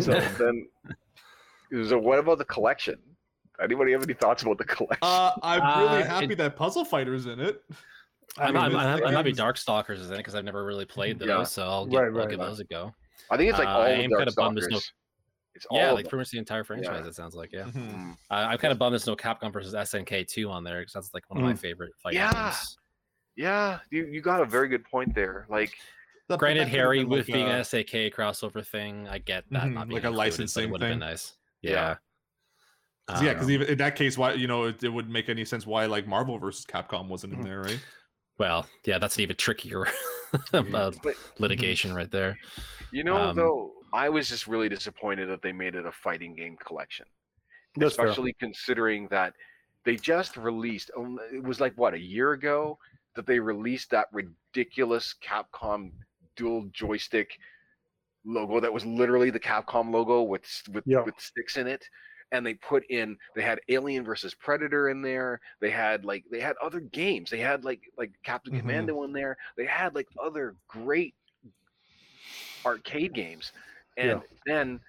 So then, so what about the collection? Anybody have any thoughts about the collection? Uh, I'm really Uh, happy that Puzzle Fighter's in it. I'm, mean, I'm, this- I'm, I'm happy Darkstalkers is in it because I've never really played those, Yeah. so I'll, give, Right, I'll give right. those a go. I think it's like uh, all I the am kinda bummed there's no- It's yeah, all like of pretty much the entire franchise. Yeah. It sounds like yeah. Mhm. them. Mm. I I'm kind of bummed there's no Capcom versus SNK two on there because that's like one of my Mm. favorite fighting Yeah. games. Yeah, you, you got a very good point there. Like, That- Granted, Harry been with like being a- an SNK crossover thing, I get that Mhm, not being like a included, but it licensing would have been nice. Yeah. Yeah. 'cause yeah, Um, because even in that case, why you know it, it wouldn't make any sense why like Marvel versus Capcom wasn't in Mhm. there, right? Well, yeah, that's an even trickier uh, but litigation right there. you know, Um, though, I was just really disappointed that they made it a fighting game collection. That's fair. especially considering that they just released it was like what a year ago that they released that ridiculous capcom dual joystick logo that was literally the capcom logo with with, Yeah. with sticks in it and they put in they had alien versus predator in there they had like they had other games they had like like captain Mhm. commando in there they had like other great arcade games and then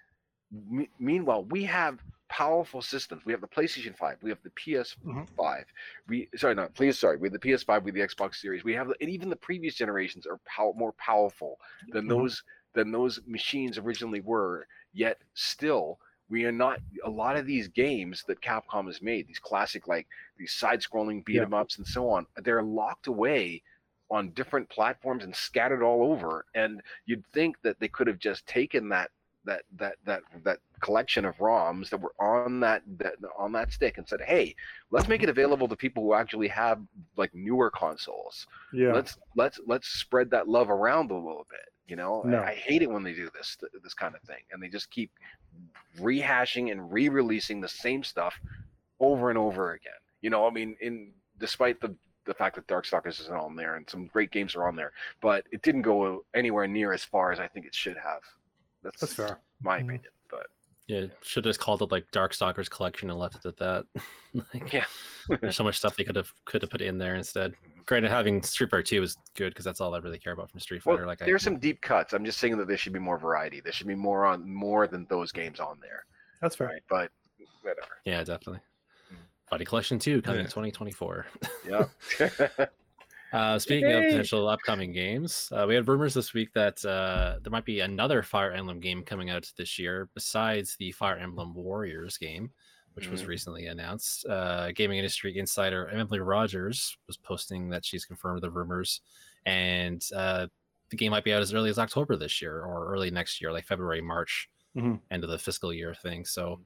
me- meanwhile we have powerful systems we have the playstation 5 we have the ps5 we sorry not please sorry we have the ps5 with the xbox series we have the, and even the previous generations are pow- more powerful than Mhm. those than those machines originally were yet still we are not a lot of these games that capcom has made these classic like these side-scrolling beat 'em ups and so on they're locked away on different platforms and scattered all over and you'd think that they could have just taken that that that that that collection of ROMs that were on that, that on that stick and said, "Hey, let's make it available to people who actually have like newer consoles. Yeah. Let's let's let's spread that love around a little bit." You know, I- No. I, hate it when they do this this kind of thing, and they just keep rehashing and re-releasing the same stuff over and over again. You know, I mean, in despite the the fact that Darkstalkers isn't on there and some great games are on there, but it didn't go anywhere near as far as I think it should have. That's, That's fair. my Mhm. opinion. But Yeah, should have just called it like Darkstalkers Collection and left it at that. like, Yeah. there's so much stuff they could have could have put in there instead. Granted, having Street Fighter Two is good because that's all I really care about from Street well, Fighter. like, I, there's some deep cuts. I'm just saying that there should be more variety. There should be more on more than those games on there. That's fair. Right? But whatever. yeah, definitely. Mm. Fighting Collection Two coming in Yeah. 2024. Yeah. Uh, speaking of potential upcoming games, uh, we had rumors this week that uh, there might be another Fire Emblem game coming out this year besides the Fire Emblem Warriors game, which was Mhm. recently announced. Uh, gaming industry insider Emily Rogers was posting that she's confirmed the rumors, and uh, the game might be out as early as October this year or early next year, like February, March, Mhm. end of the fiscal year thing. So,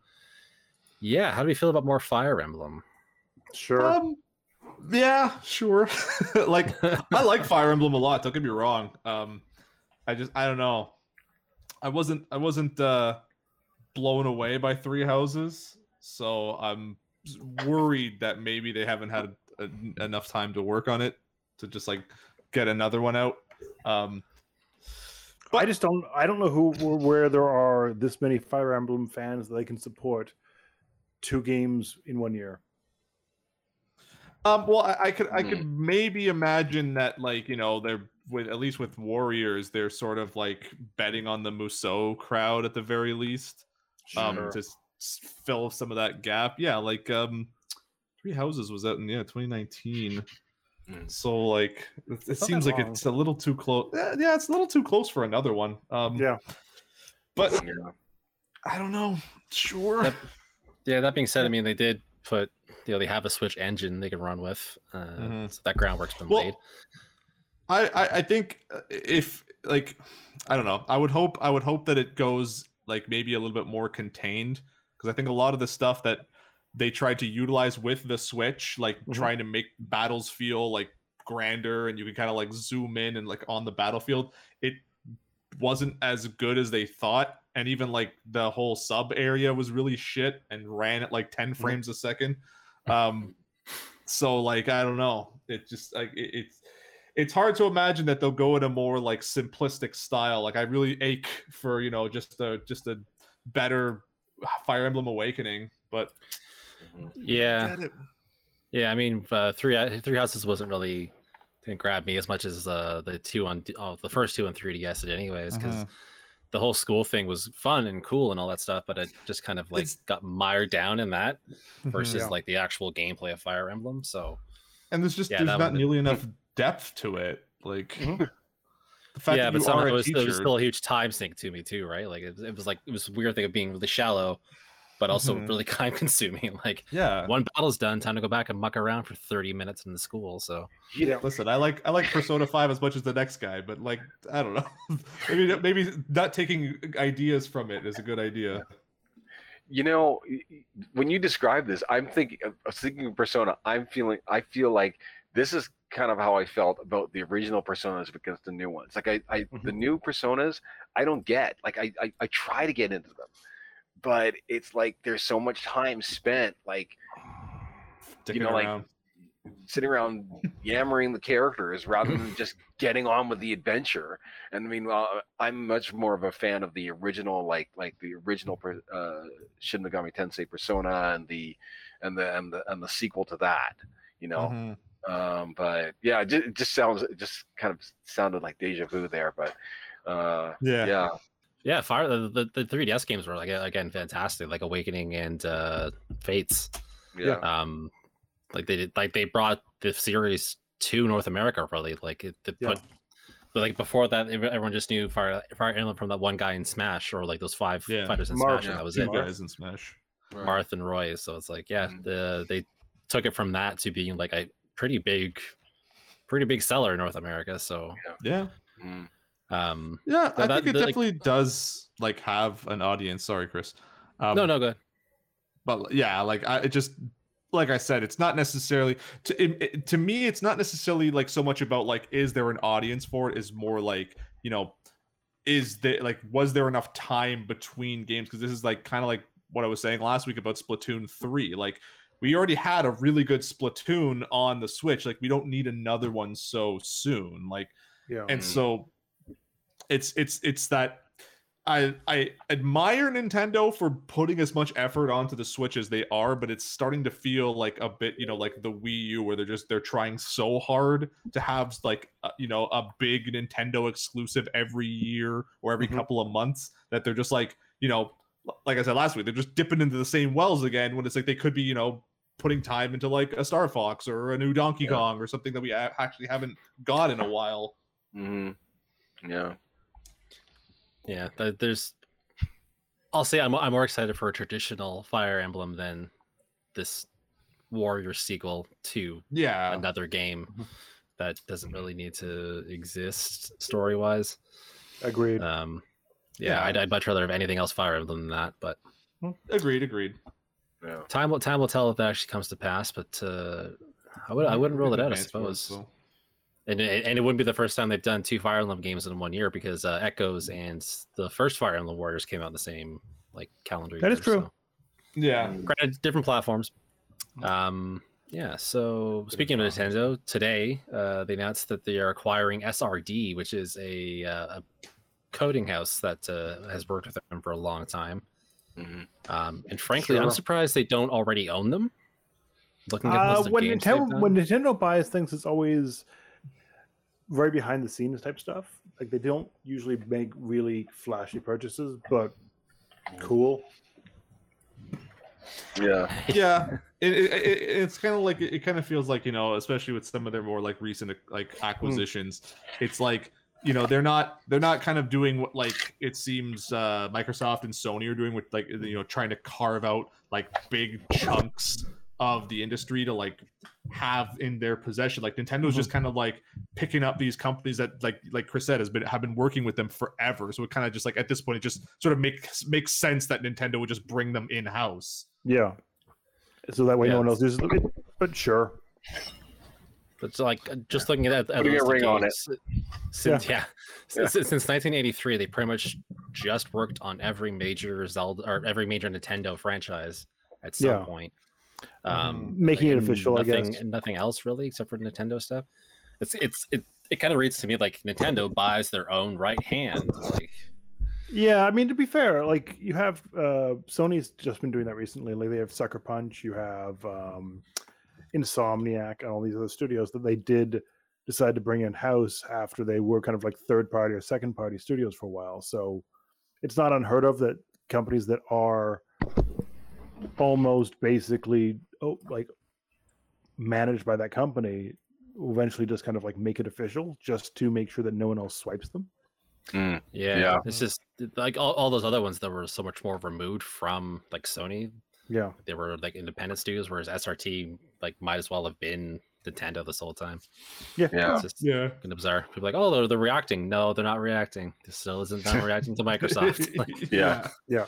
yeah, how do we feel about more Fire Emblem? Sure. Um, yeah, sure. like I like Fire Emblem a lot. Don't get me wrong. Um, I just I don't know. I wasn't I wasn't uh, blown away by Three Houses, so I'm worried that maybe they haven't had a, enough time to work on it to just like get another one out. Um, I just don't. I don't know who where there are this many Fire Emblem fans that they can support two games in one year. Um, well, I, I could I could maybe imagine that like you know they're with at least with Warriors they're sort of like betting on the Musou crowd at the very least, um, to s- s- fill some of that gap. Yeah, like um, Three Houses was out in yeah 2019. Mm. So like it, it seems like long. it's a little too close. Yeah, it's a little too close for another one. Um, Yeah. but Yeah. I don't know. Sure. Yep. Yeah, that being said, I mean they did put you know they have a Switch engine they can run with, uh, Mhm. so that groundwork's been Well, laid. I, I I think uh, if like I don't know, I would hope I would hope that it goes like maybe a little bit more contained because I think a lot of the stuff that they tried to utilize with the Switch, like Mhm. trying to make battles feel like grander and you can kind of like zoom in and like on the battlefield, it wasn't as good as they thought. And even like the whole sub area was really shit and ran at like 10 frames a second. Um, so like I don't know, it just like it, it's it's hard to imagine that they'll go in a more like simplistic style. Like I really ache for you know just a just a better Fire Emblem Awakening, but Yeah, yeah. I mean, uh, three Three Houses wasn't really didn't grab me as much as uh, the two on oh, the first two on 3DS did, anyways, because Mhm. The whole school thing was fun and cool and all that stuff, but it just kind of like It's- got mired down in that versus Yeah. like the actual gameplay of Fire Emblem. So and there's just Yeah, there's not nearly enough depth to it. Like Mhm. the fact yeah, that but you somehow are it a was, it was still a huge time sink to me too, right? Like it, it was like it was a weird thing of being really shallow, but also Mhm. really time consuming. Like yeah. one battle's done, time to go back and muck around for thirty minutes in the school. So You know, Listen, I like I like Persona Five as much as the next guy, but like I don't know, maybe maybe not taking ideas from it is a good idea. you know, y- y- when you describe this, I'm thinking, I was thinking of Persona. I'm feeling, I feel like this is kind of how I felt about the original Personas against the new ones. Like I, I the new Personas, I don't get. Like I, I, I try to get into them, but it's like there's so much time spent, like you know, like, sitting around yammering the characters rather than just getting on with the adventure. And I mean, well, I'm much more of a fan of the original, like like the original uh, Shin Megami Tensei Persona and the and the and the and the sequel to that. You know, Mhm. um, but yeah, it just, it just sounds it just kind of sounded like deja vu there. But uh, Yeah. yeah, yeah, fire the, the the 3DS games were like again fantastic, like Awakening and uh Fates. yeah, Um, like they did, like they brought the series to North America really. Like it, they Yeah. put. But like before that, everyone just knew Fire Fire Emblem from that one guy in Smash, or like those five Yeah. fighters in Marth, Smash, and that was it. guys in Smash. Right. Marth and Roy. So it's like, yeah, Mhm. the they took it from that to being like a pretty big, pretty big seller in North America. So, Yeah. Mm. Um, Yeah, I that- think it the, like- definitely does like have an audience. Sorry, Chris. Um, no, no, good. but yeah, like I it just like I said, it's not necessarily to it, it- to me. It's not necessarily like so much about like is there an audience for it? Is more like you know, is there like was there enough time between games? Because this is like kind of like what I was saying last week about Splatoon three. Like we already had a really good Splatoon on the Switch. Like we don't need another one so soon. Like Yeah. and Mm. so it's it's it's that I I admire Nintendo for putting as much effort onto the Switch as they are, but it's starting to feel like a bit, you know, like the Wii U, where they're just they're trying so hard to have like uh, you know a big Nintendo exclusive every year or every Mhm. couple of months that they're just like you know, like I said last week, they're just dipping into the same wells again when it's like they could be you know putting time into like a Star Fox or a new Donkey Yeah. Kong or something that we actually haven't got in a while. Mm-hmm. yeah, Yeah, th- there's. I'll say I'm I'm more excited for a traditional Fire Emblem than this Warrior sequel to Yeah, another game that doesn't really need to exist story wise. Agreed. Um, yeah, Yeah. I'd, I'd much rather have anything else Fire Emblem than that. But agreed, agreed. yeah. time will time will tell if that actually comes to pass. But uh, I would I wouldn't rule it out. I Advance for it, suppose. so. And it, and it wouldn't be the first time they've done two Fire Emblem games in one year because uh, Echoes and the first Fire Emblem Warriors came out in the same like calendar. That is year, true. so- Yeah, Granted, different platforms. Um, yeah. So speaking of Nintendo, today uh, they announced that they are acquiring SRD, which is a, uh, a coding house that uh, has worked with them for a long time. hmm Um, and frankly, I'm surprised they don't already own them. Looking at the Uh, when Nintendo when Nintendo buys things, it's always very behind the scenes type stuff. Like they don't usually make really flashy purchases, but cool. yeah. yeah. It, it, it, it's kind of like it, kind of feels like you know, especially with some of their more like recent like acquisitions, it's like you know they're not they're not kind of doing what like it seems uh Microsoft and Sony are doing with like you know trying to carve out like big chunks of the industry to like have in their possession. Like Nintendo's just kind of like picking up these companies that like like Chris said has been have been working with them forever. So it kind of just like at this point it just sort of makes makes sense that Nintendo would just bring them in house. Yeah. So that way Yeah. no one else uses it. But sure. It's like uh, just looking at that. at Putting a list of ring on games, Since yeah, Since, since 1983, they pretty much just worked on every major Zelda or every major Nintendo franchise at some Yeah. point. Um, Making it and official, I nothing, guess. and nothing else really except for Nintendo stuff. It's it's it. It kind of reads to me like Nintendo buys their own right hand. Like, Yeah, I mean to be fair, like you have uh Sony's just been doing that recently. Like they have Sucker Punch, you have um Insomniac and all these other studios that they did decide to bring in house after they were kind of like third party or second party studios for a while. So it's not unheard of that companies that are almost basically oh like managed by that company eventually just kind of like make it official, just to make sure that no one else swipes them. Mm, Yeah, Yeah. it's just like all, all those other ones that were so much more removed from like Sony. Yeah, They were like independent studios, whereas SRD like might as well have been Nintendo this whole time. yeah, Yeah. It's just Yeah. kind of bizarre. People are like, oh, they're, they're reacting. No, they're not reacting. This still isn't not reacting to Microsoft. Like, Yeah. yeah.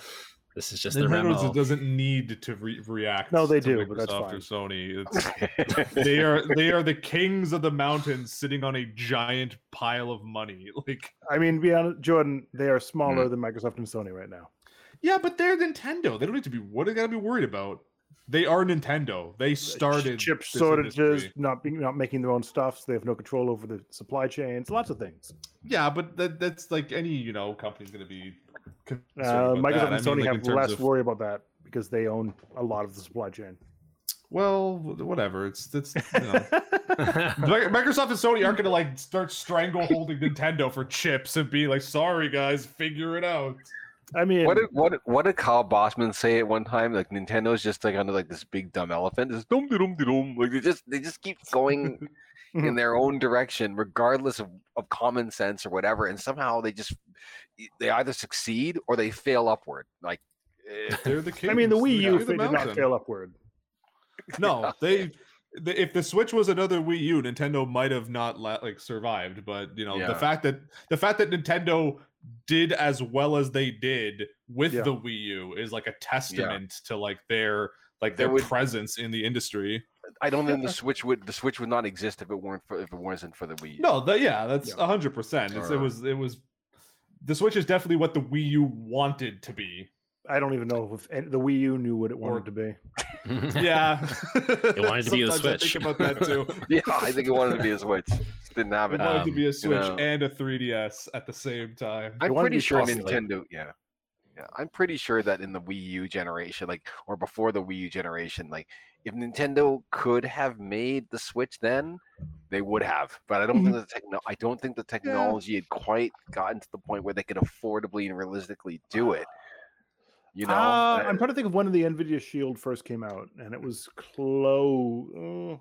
This is just their Nintendo memo. doesn't need to re- react. No, they to do, but that's fine. or Sony. It's, they are they are the kings of the mountains, sitting on a giant pile of money. Like, I mean, be honest, Jordan, they are Hmm. smaller than Microsoft and Sony right now. yeah, but they're Nintendo. They don't need to be. What are they gotta be worried about? They are Nintendo. They started chip shortages, not being not making their own stuff, so they have no control over the supply chains. Lots of things. Yeah, but that, that's like any you know company's gonna be. Uh, Microsoft that. and I mean, Sony like, have less of- worry about that because they own a lot of the supply chain. Well, whatever. It's it's you know. Microsoft and Sony aren't gonna like start strangle holding Nintendo for chips and be like, "Sorry guys, figure it out." I mean, What did what did- what did Kyle Bosman say at one time? Like Nintendo's just like under like this big dumb elephant. Just dum dum dum. Like they just they just keep going in their own direction, regardless of, of common sense or whatever. And somehow they just they either succeed or they fail upward. Like eh, They're the kings. I mean, the Wii They're U the did not fail upward. No, they. If the Switch was another Wii U, Nintendo might have not like survived. But you know, Yeah. the fact that the fact that Nintendo did as well as they did with Yeah. the Wii U is like a testament to like their like their would- presence in the industry. I don't think the Switch would the Switch would not exist if it weren't for if it wasn't for the Wii. U. No, that yeah, that's Yeah. a hundred percent. It was it was the Switch is definitely what the Wii U wanted to be. I don't even know if any, the Wii U knew what it wanted Or- to be. Yeah, It wanted to be the Sometimes I Switch. Think about that too. Yeah, I think it wanted to be a Switch. Just didn't have It it. wanted to Um, be a Switch know. and a 3DS at the same time. I'm pretty sure costly. Nintendo. Yeah, yeah. I'm pretty sure that in the Wii U generation, like or before the Wii U generation, like if Nintendo could have made the Switch, then they would have. But I don't Mm-hmm. think the techno. I don't think the technology had quite gotten to the point where they could affordably and realistically do it. You know, Uh, Uh, I'm trying to think of when the Nvidia Shield first came out, and it was close. uh,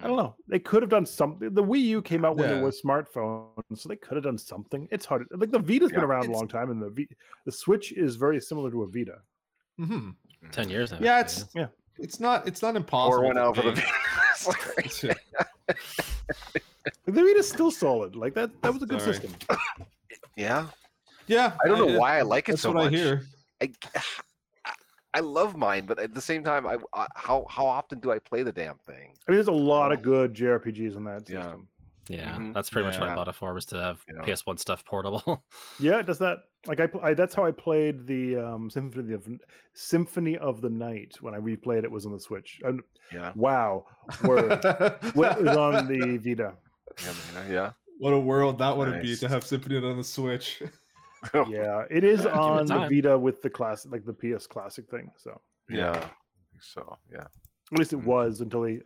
I don't know. They could have done something. The Wii U came out when there Yeah. was smartphones, so they could have done something. It's hard. Like the Vita's been around a long time, and the v, the Switch is very similar to a Vita. hmm Ten years now. Yeah, it's Yeah. it's not it's not impossible. pour one to out for the. make. Sorry. The Vita's still solid. Like that. That was a good Sorry. system. yeah, yeah, I don't know why I like it That's so what much. I hear. I, I love mine, but at the same time, I, I how how often do I play the damn thing? I mean, there's a lot of Oh. good JRPGs in that Yeah. system. Yeah, Mhm. that's pretty much what I bought it for was to have Yeah. PS1 stuff portable. Yeah, does that. Like I, I that's how I played the um, Symphony of Symphony of the Night when I replayed it was on the Switch. And Yeah, wow, word. what was on the Vita? yeah, yeah, yeah. what a world that would be Nice. to have Symphony on the Switch. Yeah, it is Yeah, on the time. Vita with the classic, like the PS Classic thing. So yeah. So yeah, at least it Mhm. was until they.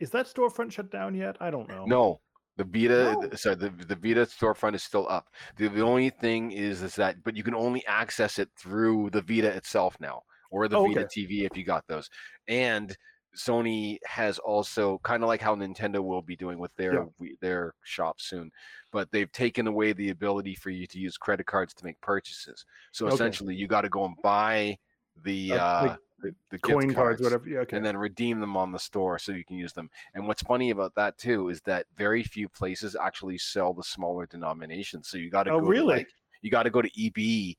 Is that storefront shut down yet? I don't know. no, the Vita. No. Sorry, the the Vita storefront is still up. The, the only thing is is that, but you can only access it through the Vita itself now, or the Oh, Vita okay. TV if you got those. And Sony has also kind of like how Nintendo will be doing with their Yeah. their shop soon, but they've taken away the ability for you to use credit cards to make purchases. So Okay. essentially, you got to go and buy the Uh, uh, like the, the Coin cards, cards whatever. Yeah, okay. and then redeem them on the store so you can use them. And what's funny about that too is that very few places actually sell the smaller denominations. So you got to Oh, go to, really? like, you got to go to EB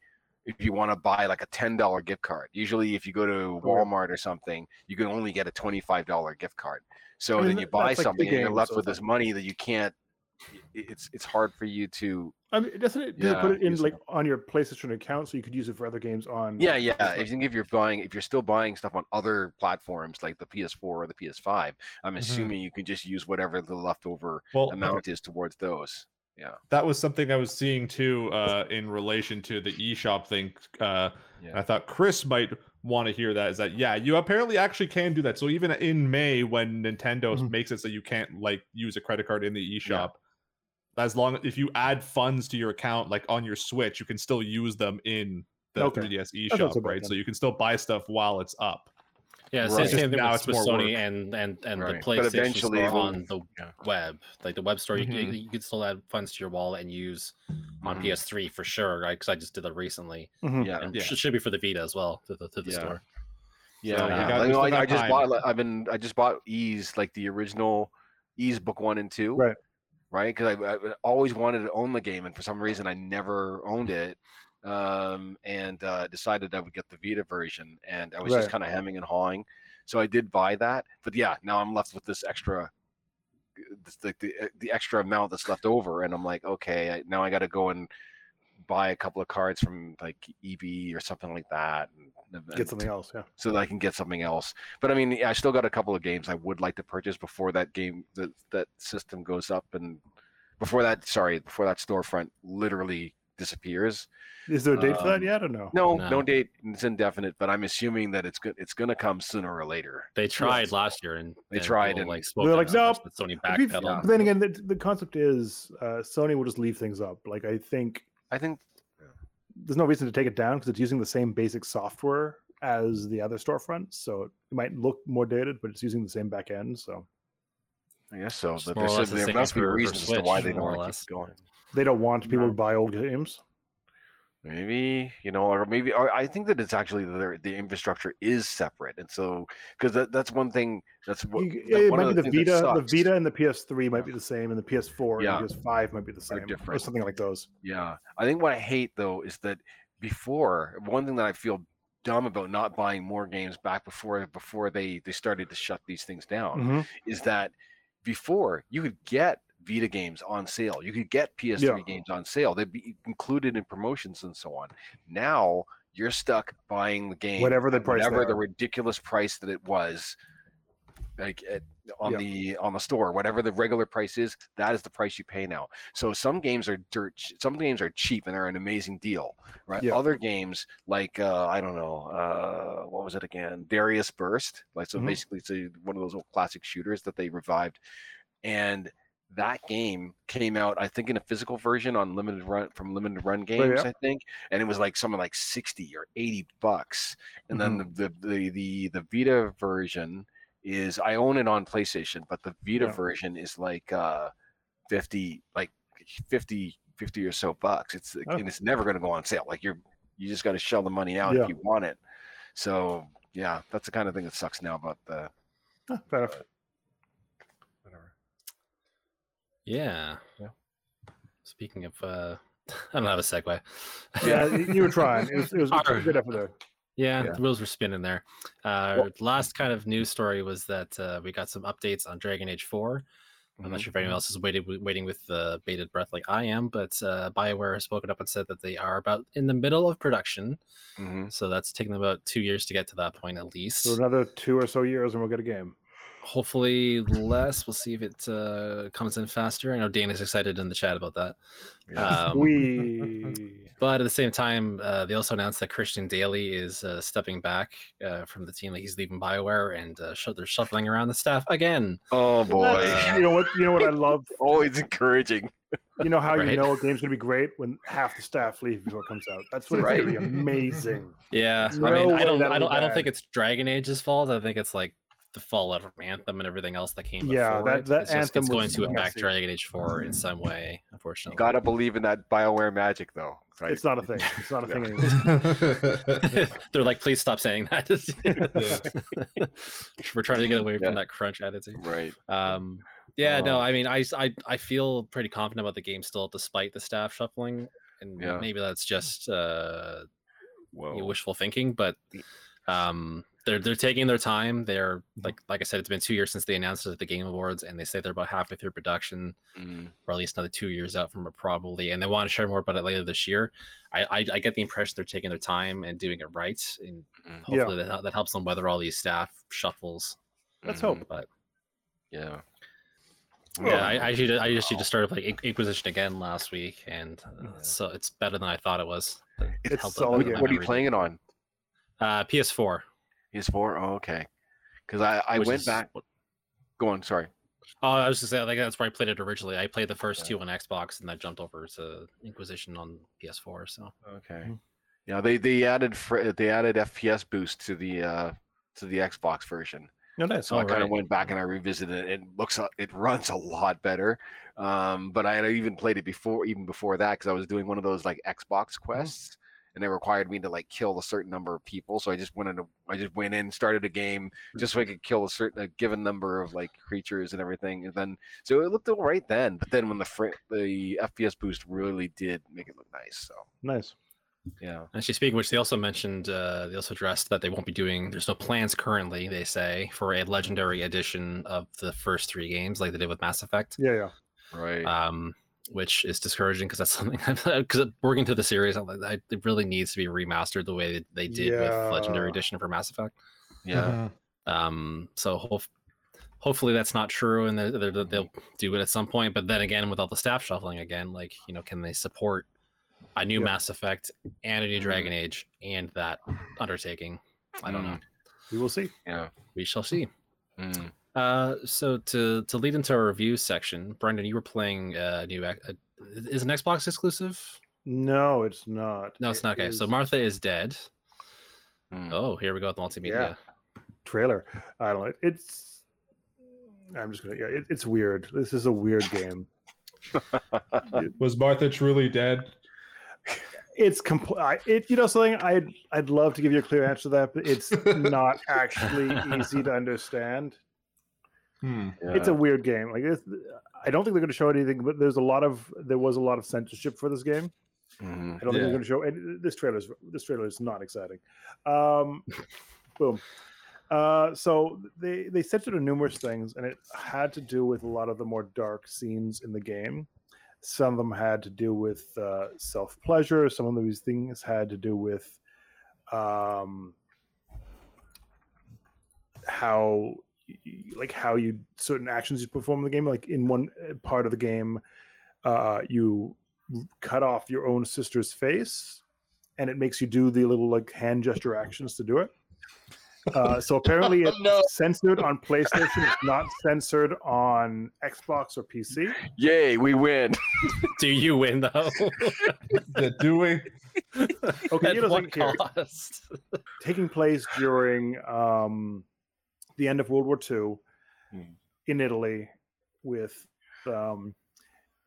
if you want to buy like a ten dollar gift card. Usually, if you go to Walmart or something, you can only get a twenty five dollar gift card. So I mean, then you buy like something and you're left with this money that you can't. It's it's hard for you to I mean, doesn't it? Does it put it in like on your PlayStation account so you could use it for other games on? Yeah, yeah. PS5? If you if you're buying, if you're still buying stuff on other platforms like the PS4 or the PS5, I'm mm-hmm. assuming you can just use whatever the leftover Well, amount is towards those. That was something I was seeing too uh, in relation to the eShop thing. Uh, Yeah. I thought Chris might want to hear that. Is that yeah? You apparently actually can do that. So even in May, when Nintendo Mhm. makes it so you can't like use a credit card in the eShop, as long if you add funds to your account, like on your Switch, you can still use them in the Okay. 3DS not eShop, right? then. So you can still buy stuff while it's up. Yeah, Right. same, Just same thing now with, it's with Sony work. and and and Right. the But PlayStation eventually store on the yeah. web, like the web store. You, Mhm. you, you could still add funds to your wallet and use on Mhm. PS3 for sure, right? Because I just did that recently, Mhm. Yeah. and Yeah. it should be for the Vita as well to the to the Yeah. store. Yeah, So, yeah. you got- Like, you still I, I just bought. like, I've been. I just bought Ys, like the original Ys book one and two. Right. Right. Because I, I always wanted to own the game, and for some reason, I never owned it. Um, and uh, decided I would get the Vita version, and I was just kind of hemming and hawing. So I did buy that, but yeah, now I'm left with this extra. This, the, the the extra amount that's left over, and I'm like, okay, I, now I got to go and buy a couple of cards from like EB or something like that, and, and Get something else. Yeah. so that I can get something else. But I mean, yeah, I still got a couple of games I would like to purchase before that game that that system goes up and before that sorry, before that storefront literally disappears. Is there a date for that Um, yet or no? No, No. no, date. It's indefinite, but I'm assuming that it's good it's going to come sooner or later. They tried Yes. last year and They and tried and- like spoke They're like, so much "Nope." Sony But we've- But then again, the, the concept is uh, Sony will just leave things up. Like I think I think there's no reason to take it down because it's using the same basic software as the other storefront. So it might look more dated, but it's using the same back end. So I guess so. But more there, less should- the there same must be for- for reasons as to why they don't want to keep going. They don't want people No. to buy old games. Maybe you know, or maybe or I think that it's actually the the infrastructure is separate, and so because that, that's one thing that's what You- that- it one might of be the Vita. The. Vita and the PS3 might be the same, and the PS4 Yeah. and the PS5 might be the same, or something like those. Yeah, I think what I hate though is that before one thing that I feel dumb about not buying more games back before before they they started to shut these things down Mhm. is that before you could get Vita games on sale, you could get PS3 Yeah. games on sale. They'd be included in promotions and so on. Now you're stuck buying the game Whatever the price whatever the ridiculous price that it was like at, on Yeah. the on the store whatever the regular price is that is the price you pay now so some games are dirt some games are cheap and they're an amazing deal right Yeah. other games like uh i don't know uh what was it again darius burst like so Mhm. basically it's a, one of those old classic shooters that they revived and that game came out i think in a physical version on limited run from limited run games Oh, yeah. i think and it was like something like 60 or 80 bucks and then Mm-hmm. the, the the the vita version is i own it on playstation but the vita Yeah. version is like uh 50 like 50 50 or so bucks it's Oh. and it's never going to go on sale like you're you just got to shell the money out Yeah. if you want it so yeah that's the kind of thing that sucks now about the Ah, fair enough. whatever Yeah. Yeah. Speaking of, uh, I don't have a segue. Yeah, you were trying. It was, it was good effort there. Yeah, Yeah. the wheels were spinning there. Uh, Well- last kind of news story was that uh, we got some updates on Dragon Age 4. I'm not Mhm. sure if anyone else is waiting waiting with uh, bated breath like I am, but uh, Bioware has spoken up and said that they are about in the middle of production. Mhm. So that's taken them about two years to get to that point at least. So another two or so years, and we'll get a game. Hopefully less. We'll see if it uh, comes in faster. I know Dana's excited in the chat about that. Um, we But at the same time, uh, they also announced that Christian Dailey is uh, stepping back uh, from the team. Like he's leaving Bioware, and uh, sh- they're shuffling around the staff again. oh boy you know what? You know what I love. always encouraging You know how Right. you know a game's gonna be great when half the staff leave before it comes out. That's when it's gonna be amazing. Yeah, No I mean, I don't, I don't, I don't bad. think it's Dragon Age's fault. I think it's like the fallout from Anthem and everything else that came Yeah, before. that- it. that it's, just, Anthem it's going was to affect messy. Dragon Age Four in some way. Unfortunately, gotta believe in that bioware magic though right It's not a thing. It's not a thing anymore. they're like, please stop saying that. We're trying to get away Yeah. from that crunch attitude. right Um, yeah, no, Um, I mean, I, I, I feel pretty confident about the game still, despite the staff shuffling, and Yeah. maybe that's just uh, whoa wishful thinking, but um, they're they're taking their time. They're like like I said, it's been two years since they announced it at the Game Awards, and they say they're about halfway through production, Mhm. or at least another two years out from it, probably, and they want to share more about it later this year. I, I, I get the impression they're taking their time and doing it right, and. Yeah. hopefully that, that helps them weather all these staff shuffles. Let's Mhm. hope. But yeah Yeah, I, I actually I actually just started playing Inquisition again last week, and uh, Yeah. so it's better than I thought it was. It It's held up solid what, than game. my what are you playing it on. Uh, PS4. Ps4 oh okay because i i which went is- back go on sorry Oh, I was just saying, like that's where I played it originally. I played the first two on Xbox, and I jumped over to Inquisition on PS4. So okay Mhm. yeah they they added fr- they added fps boost to the uh to the Xbox version. No, nice. So I kind of Alright. went back and I revisited it. It looks a- it runs a lot better. Um, but I had even played it before, even before that, because I was doing one of those like Xbox quests, and they required me to like kill a certain number of people. So I just went into, I just went in, started a game just so I could kill a certain a given number of like creatures and everything. And then so it looked all right then. But then when the fr- the FPS boost really did make it look nice. So Nice. yeah, Actually, speaking which, they also mentioned uh, they also addressed that they won't be doing. There's no plans currently. They say for a legendary edition of the first three games, like they did with Mass Effect, Yeah, yeah. right. um, which is discouraging because that's something because working through the series, I'm like, I- it really needs to be remastered the way they did with Legendary Edition for Mass Effect. yeah. Um, so hope, hopefully that's not true, and they're, they're, they'll do it at some point. But then again, with all the staff shuffling again, like you know, can they support a new Yeah. Mass Effect and a new Dragon Age and that undertaking? I don't know. We will see. Yeah. We shall see. Mm. Uh, so to to lead into our review section, Brendan, you were playing uh, new. Uh, is an Xbox exclusive? No, it's not. No, it's It not. Okay, so Martha is dead. Mm. Oh, here we go with multimedia. yeah. trailer. I don't know. It's. I'm just gonna. Yeah, it, it's weird. This is a weird game. Was Martha truly dead? It's complete. It you know something. I'd I'd love to give you a clear answer to that, but it's not actually easy to understand. Hmm. It's a weird game. Like it's, I don't think they're going to show anything, but there's a lot of there was a lot of censorship for this game. Mhm. I don't think Yeah. they're going to show. And this trailer is this trailer is not exciting. Um, boom. Uh, so they they censored numerous things, and it had to do with a lot of the more dark scenes in the game. Some of them had to do with uh, self pleasure. Some of these things had to do with um, how y- like how you certain actions you perform in the game. Like in one uh, part of the game, uh, you cut off your own sister's face, and it makes you do the little like hand gesture actions to do it. Uh, so apparently it's No. censored on PlayStation. It's not censored on Xbox or PC. Yay, we win. Do you win though? The doing. Okay, At you know, what like, here, cost? taking place during um, the end of World War II Hmm. in Italy, with um,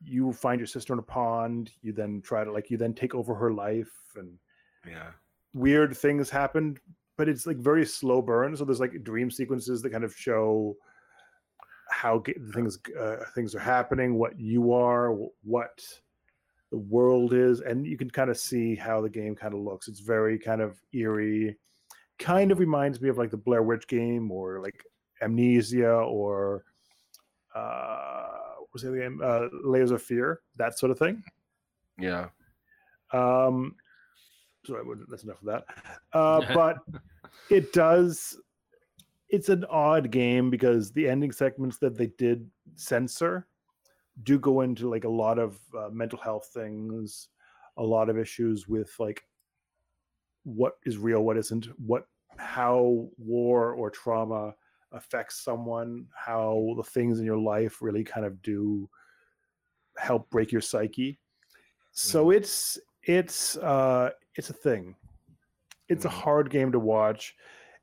you find your sister in a pond. You then try to like you then take over her life, and Yeah. weird things happen. But it's like very slow burn. So there's like dream sequences that kind of show how things uh, things are happening, what you are, what the world is, and you can kind of see how the game kind of looks. It's very kind of eerie. Kind of reminds me of like the Blair Witch game or like Amnesia or uh, what was the game? Uh, Layers of Fear, that sort of thing. Yeah. Um, sorry, I wouldn't- that's enough of that. Uh, but it does. It's an odd game because the ending segments that they did censor do go into like a lot of uh, mental health things, a lot of issues with like what is real, what isn't, what how war or trauma affects someone, how the things in your life really kind of do help break your psyche. So it's it's uh it's a thing. It's a Mhm. hard game to watch.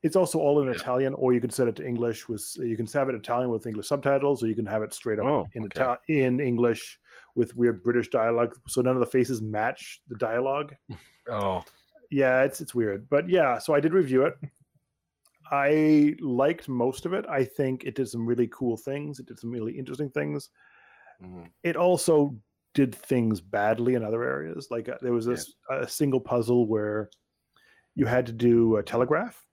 It's also all in Yeah. Italian, or you can set it to English with you can have it Italian with English subtitles, or you can have it straight up Oh, in okay. Ital- in English with weird British dialogue. So none of the faces match the dialogue. Oh. Yeah, it's it's weird, but yeah. So I did review it. I liked most of it. I think it did some really cool things. It did some really interesting things Mhm. it also did things badly in other areas. Like uh, there was this a single puzzle where you had to do a telegraph,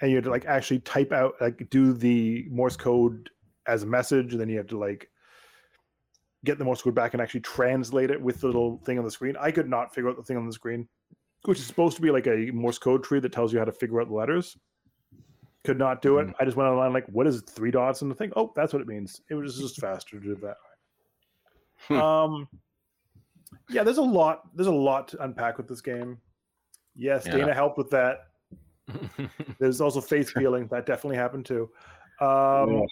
and you had to like actually type out like do the Morse code as a message, and then you have to like get the Morse code back and actually translate it with the little thing on the screen. I could not figure out the thing on the screen, which is supposed to be like a Morse code tree that tells you how to figure out the letters. Could not do it. Mhm. I just went online like, what is three dots in the thing? Oh, that's what it means. It was just faster to do that. Hmm. um, yeah, there's a lot. There's a lot to unpack with this game. Yes, Yeah. Dana helped with that. There's also face peeling that definitely happened too. Um,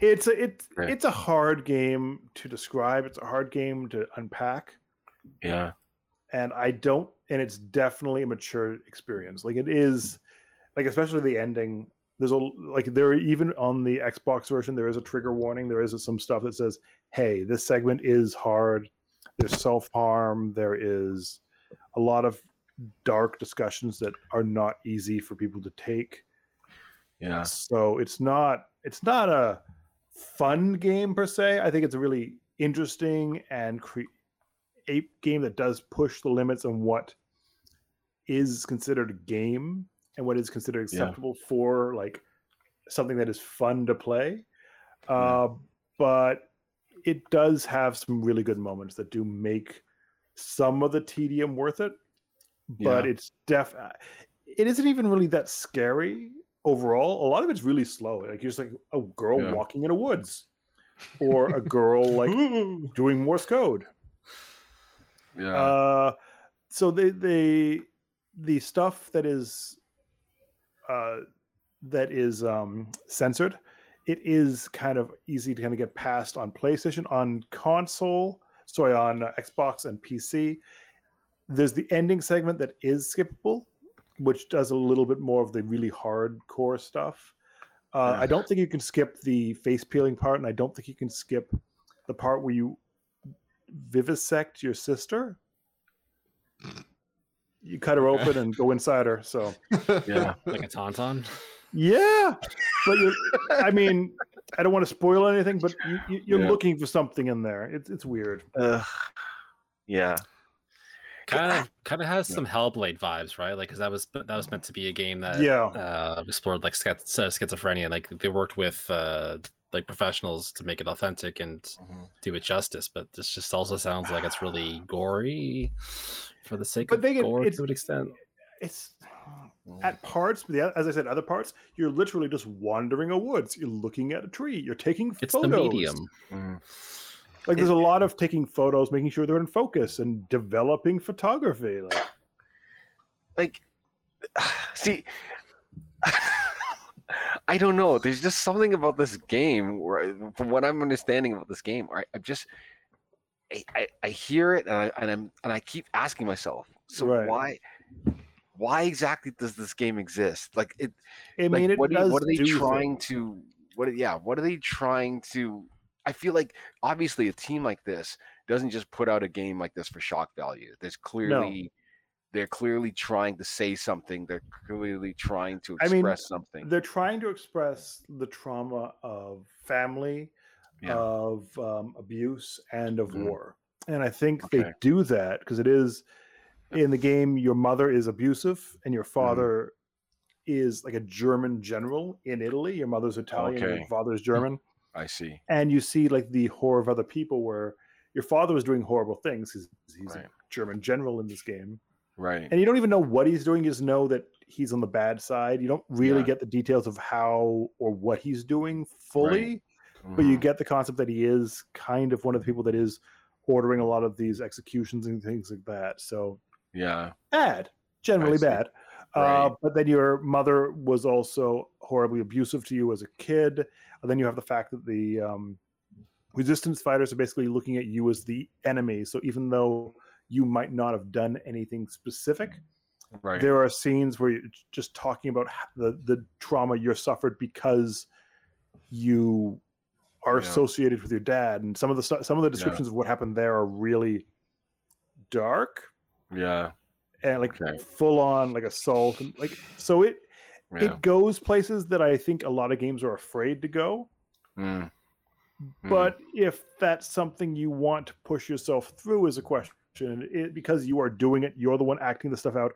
it's a it's it's a hard game to describe. It's a hard game to unpack, Yeah. And I don't. And it's definitely a mature experience. Like it is like especially the ending. There's a like there even on the Xbox version there is a trigger warning. There is some stuff that says, "Hey, this segment is hard. There's self harm. There is a lot of dark discussions that are not easy for people to take." Yeah. So it's not it's not a fun game per se. I think it's a really interesting and cre- a game that does push the limits on what is considered a game and what is considered Yeah. acceptable for like something that is fun to play. Yeah. Uh, but it does have some really good moments that do make some of the tedium worth it. But Yeah. it's def it isn't even really that scary overall. A lot of it's really slow. Like you're just like a girl Yeah. walking in a woods or a girl like doing Morse code. Yeah. Uh, so they they the stuff that is uh, that is um, censored, it is kind of easy to kind of get past on PlayStation, on console, sorry, on uh, Xbox and PC. There's the ending segment that is skippable, which does a little bit more of the really hardcore stuff. Uh, Yeah. I don't think you can skip the face peeling part, and I don't think you can skip the part where you vivisect your sister. You cut her open and go inside her. So yeah. like a tauntaun. yeah, but you I mean, I don't want to spoil anything, but you, you, you're Yeah. looking for something in there. It's it's weird. Ugh. yeah. Kind of, kind of has some Hellblade vibes, right? Like, because that was that was meant to be a game that Yeah. uh, explored like schiz- schizophrenia. Like they worked with uh, like professionals to make it authentic and Mhm. do it justice. But this just also sounds like it's really gory for the sake But of they get- gore to an extent. It's Mm. at parts, but as I said, other parts, you're literally just wandering a woods. You're looking at a tree. You're taking photos. It's the medium. Mhm. Like there's a lot of taking photos, making sure they're in focus, and developing photography. Like like see i don't know there's just something about this game where from what i'm understanding about this game I, i'm just I, I, I hear it and, I, and i'm and i keep asking myself so Right. why why exactly does this game exist? Like it I like, mean, it what, do does what are they do trying to what yeah what are they trying to i feel like obviously a team like this doesn't just put out a game like this for shock value. There's clearly they're clearly trying to say something they're clearly trying to I express mean, something They're trying to express the trauma of family, Yeah. of um, abuse, and of Mhm. war. And I think they do that because it is in the game. Your mother is abusive, and your Mm-hmm. father is like a German general in Italy. Your mother's Italian, Okay. your father's German. i see and you see like the horror of other people where your father was doing horrible things he's, he's Right. a german general in this game right. And you don't even know what he's doing you just know that he's on the bad side. You don't really Yeah. get the details of how or what he's doing fully but you Mhm. get the concept that he is kind of one of the people that is ordering a lot of these executions and things like that. So yeah. bad generally bad. Right. uh, but then your mother was also horribly abusive to you as a kid. And then you have the fact that the um, resistance fighters are basically looking at you as the enemy. So even though you might not have done anything specific right there are scenes where you're just talking about the the trauma you suffered because you are Yeah. associated with your dad and some of the some of the descriptions of what happened there are really dark yeah and like Okay. full on like assault and like so it yeah it goes places that i think a lot of games are afraid to go Mm. Mm. but if that's something you want to push yourself through is a question it, because you are doing it you're the one acting the stuff out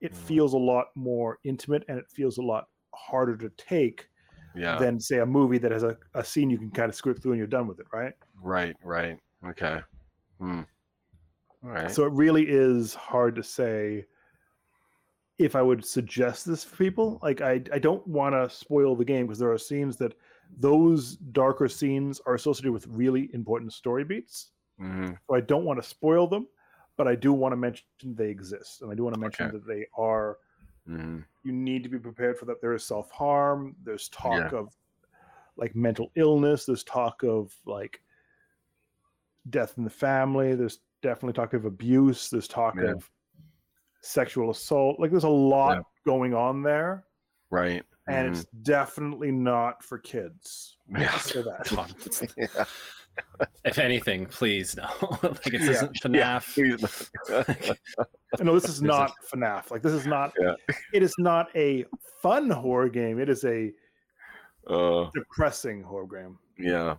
it Mhm. feels a lot more intimate and it feels a lot harder to take yeah. than say a movie that has a, a scene you can kind of script through and you're done with it right? Right right. Okay. Hmm. all right. So it really is hard to say if i would suggest this for people. Like i, I don't want to spoil the game because there are scenes that those darker scenes are associated with really important story beats. Mhm. so i don't want to spoil them but i do want to mention they exist and i do want to mention Okay. that they are Mhm. you need to be prepared for that there is self-harm there's talk of like mental illness there's talk of like death in the family there's definitely talk of abuse there's talk Yeah. of sexual assault like there's a lot Yeah. going on there Right. and Mhm. it's definitely not for kids. Yeah. That. Come on, it's- Yeah. if anything, please no. like it Yeah. isn't Yeah. FNAF. No, this is There's a- not FNAF. Like this is not. Yeah. It is not a fun horror game. It is a uh, depressing horror game. yeah.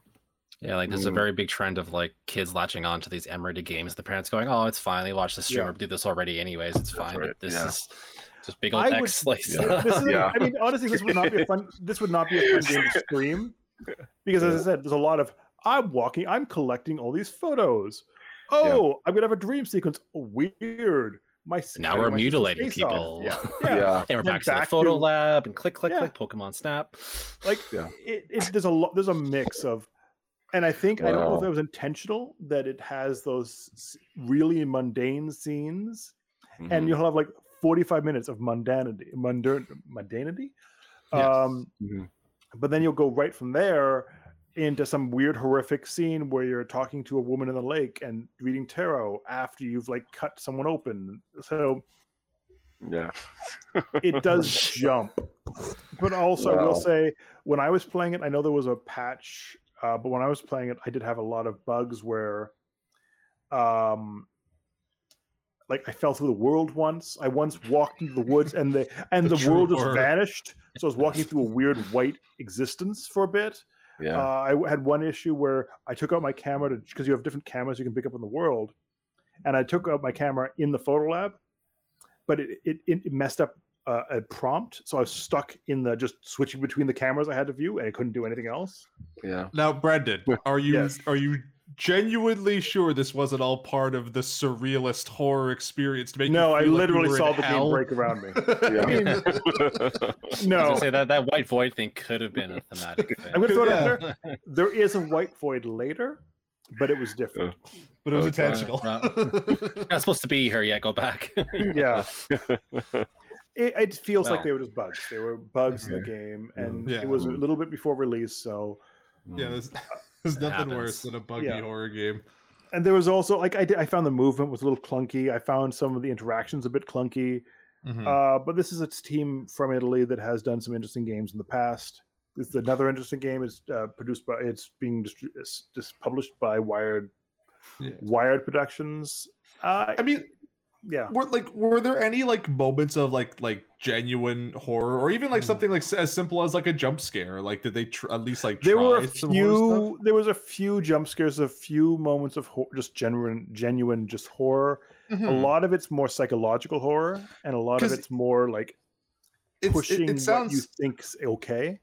Yeah, like there's a Mm. very big trend of like kids latching on to these M-rated games. The parents going, "Oh, it's fine. They watch the streamer Yeah. do this already, anyways. It's That's fine." right, But this yeah. is just big old I would- like Yeah. This is, Yeah. I mean, honestly, this would not be a fun. This would not be a fun game to stream because, as I said, there's a lot of I'm walking, I'm collecting all these photos. Oh, I'm gonna have a dream sequence. Weird. My Now we're mutilating people. off. Yeah, Yeah. yeah. And we're Then back to the photo to- lab and click, click, Yeah. click, Pokemon Snap. Like Yeah. it, it, there's a lot. There's a mix of, and I think I don't know if Wow. it was intentional that it has those really mundane scenes, Mhm. and you'll have like 45 minutes of mundanity, mundan, mundanity. Yes. Um, Mhm. but then you'll go right from there into some weird horrific scene where you're talking to a woman in the lake and reading tarot after you've like cut someone open. So yeah. it does jump. But also i will say when i was playing it i know there was a patch uh, but when i was playing it i did have a lot of bugs where um like i fell through the world once. I once walked into the woods and the and The the, world just vanished. So i was walking through a weird white existence for a bit Yeah. uh, I w- had one issue where I took out my camera to because you have different cameras you can pick up in the world, and I took out my camera in the photo lab, but it it, it messed up uh, a prompt, so I was stuck in the just switching between the cameras I had to view, and I couldn't do anything else. yeah. Now, Brendan, are you Yes. are you genuinely sure this wasn't all part of the surrealist horror experience to make? no, I feel like you literally saw the hell? game break around me. Yeah. I was No, gonna say that that white void thing could have been a thematic thing. I'm gonna throw it Yeah. out there. There is a white void later, but it was different. Uh, but it was Okay. intentional. You're not supposed to be here yet. Go back. Yeah, it, it feels like they were just bugs. They were bugs in the game, and Yeah. it was a little bit before release, so. yeah, mm. there's, there's nothing happens. worse than a buggy Yeah. horror game. and there was also like I did, I found the movement was a little clunky. I found some of the interactions a bit clunky. Mhm. Uh, but this is a team from Italy that has done some interesting games in the past. It's another interesting game. It's uh, produced by it's being distri- it's just published by Wired Yeah. Wired Productions. Uh, I mean, yeah, were like were there any like moments of like like genuine horror or even like Hmm. something like as simple as like a jump scare like did they tr- at least like there were a few. There was a few jump scares, a few moments of hor- just genuine, genuine, just horror. A Mhm. lot of it's more psychological horror, and a lot of it's more like It's- it- pushing it, what you sounds think's okay.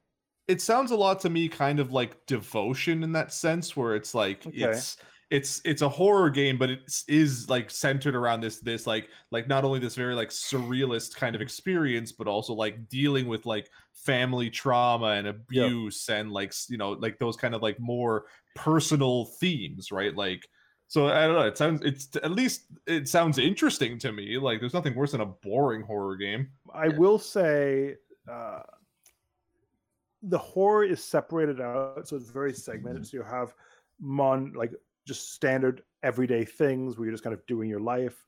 it sounds a lot to me kind of like devotion in that sense where it's like Okay. it's it's it's a horror game but it is like centered around this this like like not only this very like surrealist kind of experience but also like dealing with like family trauma and abuse and like you know like those kind of like more personal themes right? Like so i don't know it sounds it's at least it sounds interesting to me. Like there's nothing worse than a boring horror game. I will say uh, the horror is separated out, so it's very segmented. So you have mon like just standard everyday things where you're just kind of doing your life,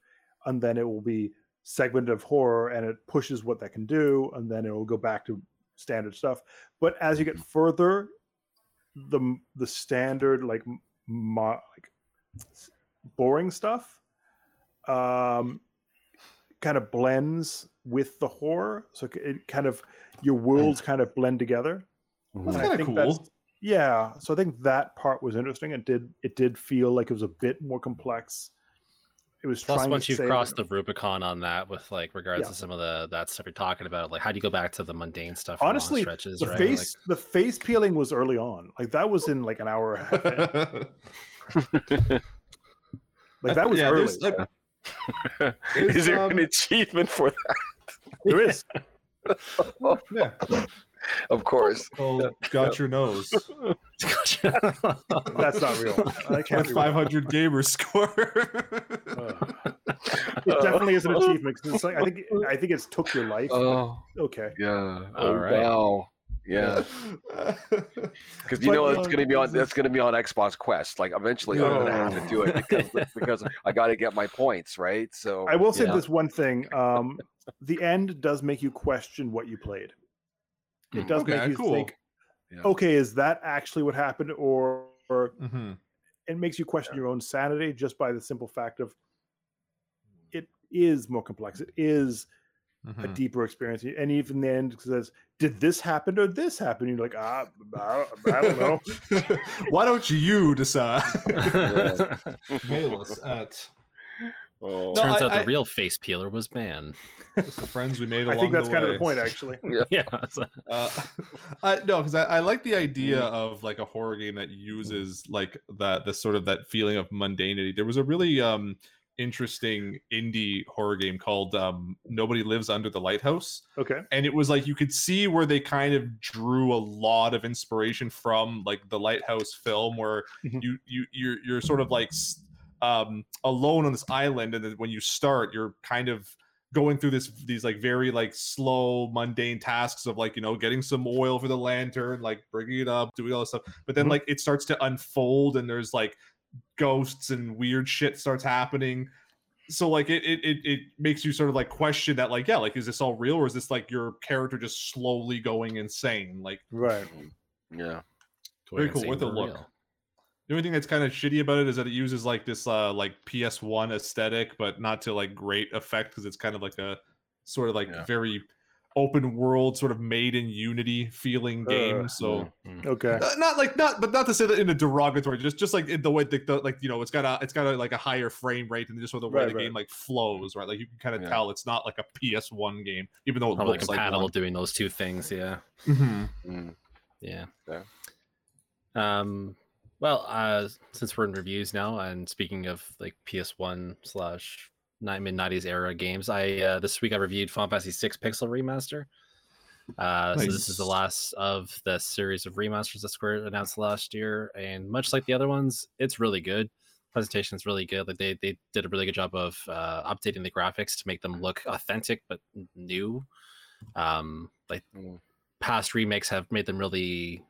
and then it will be segmented of horror, and it pushes what that can do, and then it will go back to standard stuff. But as you get further, the the standard like mo- like boring stuff um kind of blends with the horror. So it kind of your worlds kind of blend together. That's kind of think that's- cool yeah so i think that part was interesting it did it did feel like it was a bit more complex it was Plus, once you've say- crossed the Rubicon on that, with like regards Yeah. to some of the that stuff you're talking about, like how do you go back to the mundane stuff? honestly stretches, the right? face the face peeling was early on like that was in like an hour and a half in. like that was yeah, early like, Is there an um, achievement for that? there is yeah. Of course. Oh, got your nose. that's not real i can't With be real. 500 gamer score. Ugh. it definitely is an achievement. it's like i think i think it's took your life but Oh, okay yeah. All oh, right. wow. Yeah. Because you know uh, it's gonna be on that's gonna be on Xbox Quest. Like eventually I'm gonna have to do it because because I gotta get my points, right? So I will say Yeah. this one thing: um, the end does make you question what you played. It Mm. does Okay, make you cool. think, Yeah. okay, is that actually what happened, or, or hmm it makes you question Yeah. your own sanity just by the simple fact of it is more complex. It is a hmm deeper experience, and even then it says, "Did this happen or this happen?" You're like, ah, I, I don't know. Why don't you decide? Turns Mail us at Oh. No, I- out the I- real face peeler was man. the friends we made. I think along that's kind of the point, actually. Yeah. so- Uh, I no, because I, I like the idea Mm. of like a horror game that uses like that the sort of that feeling of mundanity. There was a really um interesting indie horror game called um Nobody Lives Under the Lighthouse, Okay. and it was like you could see where they kind of drew a lot of inspiration from like the Lighthouse film, where Mhm. you you you're you're sort of like s- um alone on this island, and then when you start, you're kind of going through this these like very like slow mundane tasks of like you know getting some oil for the lantern like bringing it up doing all this stuff but then Mhm. like it starts to unfold and there's like ghosts and weird shit starts happening so like it, it it it makes you sort of like question that like yeah like is this all real or is this like your character just slowly going insane like Right. Yeah. Very cool, insane worth a look. real. The only thing that's kind of shitty about it is that it uses like this uh like ps1 aesthetic but not to like great effect because it's kind of like a sort of like Yeah. very open world sort of made in unity feeling game Uh, so Okay. Uh, not like not but not to say that in a derogatory just just like in the way the, the like you know it's got a it's got a like a higher frame rate and just sort of the way Right, the right. game like flows right like you can kind of Yeah. tell it's not like a ps1 game even though it Probably looks like compatible one. doing those two things. Yeah. Mhm. Mm. Yeah. Yeah. Um. Well, uh, since we're in reviews now, and speaking of like PS1 slash mid nineties era games, I uh, this week I reviewed Final Fantasy Six Pixel Remaster. Uh, So this is the last of the series of remasters that Square announced last year, and much like the other ones, it's really good. Presentation is really good. Like they they did a really good job of uh, updating the graphics to make them look authentic but new. Um, like past remakes have made them really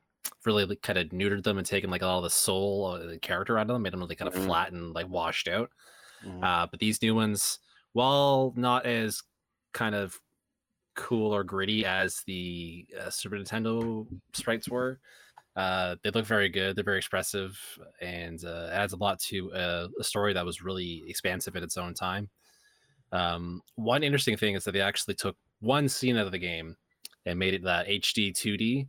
really kind of neutered them and taken like all the soul of the character out of them made them really kind of Mhm. flat and like washed out Mhm. uh, but these new ones while not as kind of cool or gritty as the uh, super nintendo sprites were uh, they look very good they're very expressive and uh, adds a lot to uh, a story that was really expansive at its own time um, one interesting thing is that they actually took one scene out of the game and made it that hd 2d Mm.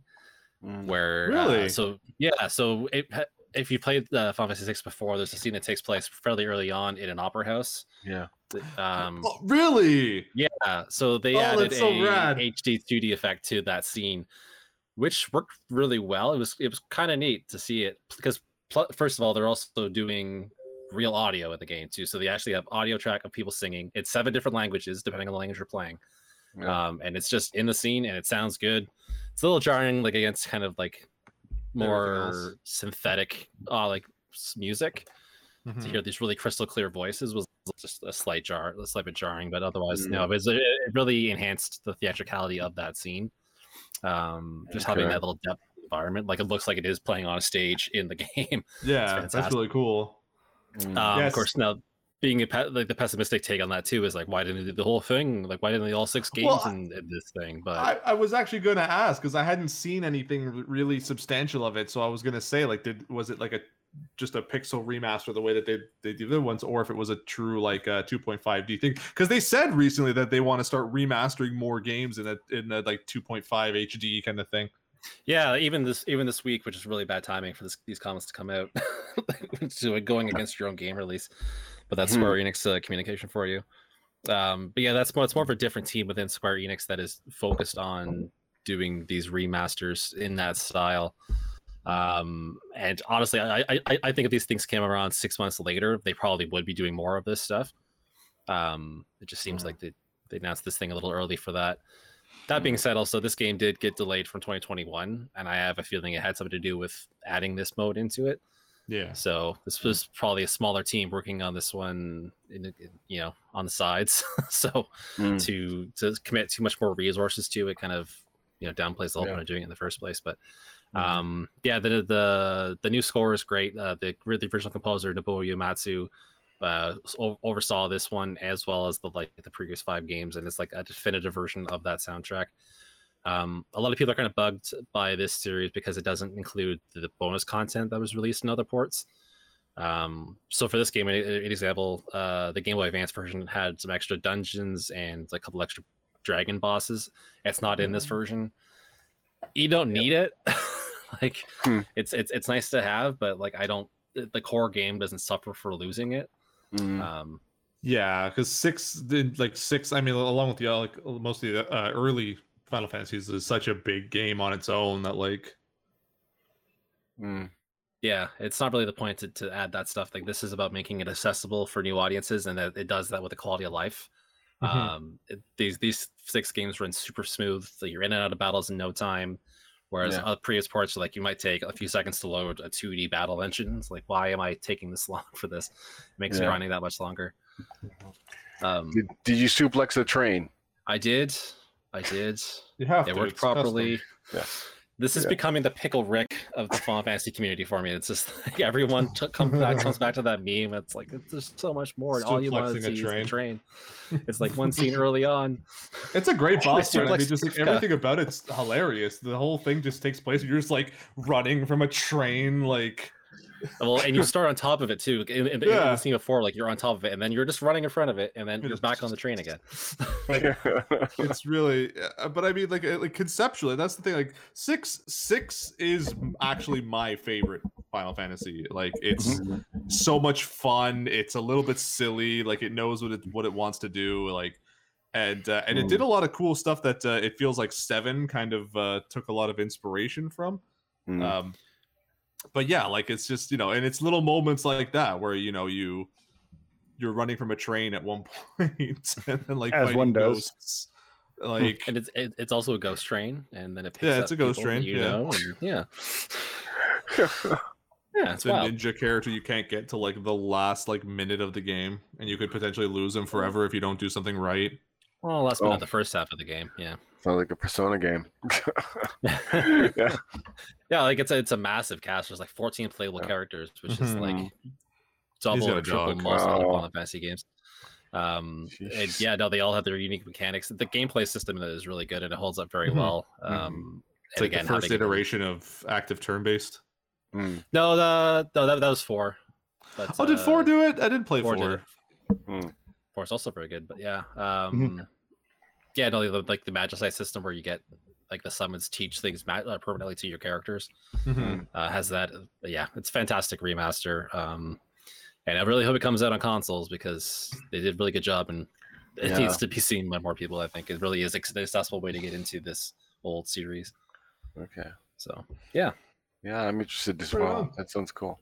Where Really? uh, so yeah so it, if you played the Final Fantasy 6 before there's a scene that takes place fairly early on in an opera house Yeah. um Oh, really yeah so they Oh, added so a rad. hd 2d effect to that scene which worked really well it was it was kind of neat to see it because pl- first of all they're also doing real audio in the game too so they actually have audio track of people singing it's seven different languages depending on the language you're playing Yeah. um, and it's just in the scene and it sounds good. It's a little jarring, like against kind of like more synthetic, uh, like music. To Mhm. hear these really crystal clear voices was just a slight jar, a slight bit jarring, but otherwise, Mm. no, it, was, it it really enhanced the theatricality of that scene. Um, just having that little depth environment, like it looks like it is playing on a stage in the game. yeah that's really cool. Um, Yes. Of course, now being a like the pessimistic take on that too is like, why didn't they do the whole thing? Like, why didn't they all six games Well, in, in this thing? But I, I was actually going to ask because I hadn't seen anything really substantial of it, so I was going to say like, did was it like a just a pixel remaster the way that they they do the ones, or if it was a true like uh, 2.5D thing? Because they said recently that they want to start remastering more games in a in a like 2.5 HD kind of thing. Yeah, even this even this week, which is really bad timing for this, these comments to come out, so going against your own game release. But that's Hmm. Square Enix uh, communication for you. Um, but yeah, that's more. It's more of a different team within Square Enix that is focused on doing these remasters in that style. Um, and honestly, I, I I- think if these things came around six months later, they probably would be doing more of this stuff. Um, it just seems Hmm. like they they announced this thing a little early for that. That being said, also this game did get delayed from 2021, and I have a feeling it had something to do with adding this mode into it. Yeah. So this was probably a smaller team working on this one, in, you know, on the sides. so Mm. to to commit too much more resources to it, kind of you know downplays the whole Yeah. point of doing it in the first place. But Mhm. um, yeah, the the the new score is great. Uh, the the original composer Nobuo Uematsu uh, oversaw this one as well as the like the previous five games, and it's like a definitive version of that soundtrack. Um, a lot of people are kind of bugged by this series because it doesn't include the bonus content that was released in other ports. Um, so for this game, an example, uh, the Game Boy Advance version had some extra dungeons and a couple extra dragon bosses. It's not in this Mm. version. You don't need it. like Hmm. it's it's it's nice to have, but like I don't. The core game doesn't suffer for losing it. Mm. Um, Yeah, because six, did like six. I mean, along with the like most of the uh, early Final Fantasies, is such a big game on its own that like Mm. yeah, it's not really the point to, to add that stuff. Like this is about making it accessible for new audiences, and that it does that with the quality of life. Mhm. Um, it, these these six games run super smooth. So you're in and out of battles in no time. Whereas Yeah. other previous ports, like you might take a few seconds to load a 2D battle engine. It's like, why am I taking this long for this? It makes Yeah. grinding that much longer. Um, Did, did you suplex the train? I did, I did. you have It to. worked it's custom. properly. Yeah. This is Yeah. becoming the pickle Rick of the Final Fantasy community for me. It's just like everyone t- comes back comes back to that meme. It's like it's, there's so much more. And all you want to Suplexing a see is the train. train. It's like one scene early on. It's a great boss fight. I mean, just like everything about it's hilarious. The whole thing just takes place. You're just like running from a train, like Well, and you start on top of it too. In, in, in the scene before, like you're on top of it, and then you're just running in front of it, and then You're you're back on the train again. it's really. uh, But I mean, like, uh, like conceptually, that's the thing. Like six, six is actually my favorite Final Fantasy. Like it's so much fun. It's a little bit silly. Like it knows what it what it wants to do. Like. And uh, and it did a lot of cool stuff that uh, it feels like Seven kind of uh, took a lot of inspiration from. Mm. um but yeah like it's just you know and it's little moments like that where you know you you're running from a train at one point and then like As one does. ghosts. Hmm. like and it's it, it's also a ghost train, and then it picks Yeah, up it's a ghost train, You yeah. know, and, yeah, yeah. It's it's a wild. ninja character you can't get to like the last like minute of the game and you could potentially lose him forever if you don't do something right Well, that's been Oh. not the first half of the game. Yeah. Sounds like a Persona game. yeah. yeah, like it's a it's a massive cast. There's like 14 playable Yeah. characters, which is like double got or a triple dog. most other Wow. Final Fantasy games. Um, and yeah, no, they all have their unique mechanics. The gameplay system is really good and it holds up very Mhm. well. Mhm. Um, it's like again, the first having- iteration of active turn-based Mm. No, the no, that, that was four. But, oh did four uh, do it i didn't play four four, did it. Mm. Four is also very good, but yeah, Mm-hmm. um, yeah, no, the, like the Magicite system where you get like the summons teach things ma- uh, permanently to your characters. Mhm. uh, has that. Yeah, it's fantastic remaster. Um, and I really hope it comes out on consoles because they did a really good job, and it Yeah. needs to be seen by more people. I think it really is ex- an accessible way to get into this old series. Okay. So Yeah, Yeah, I'm interested as well. on. That sounds cool.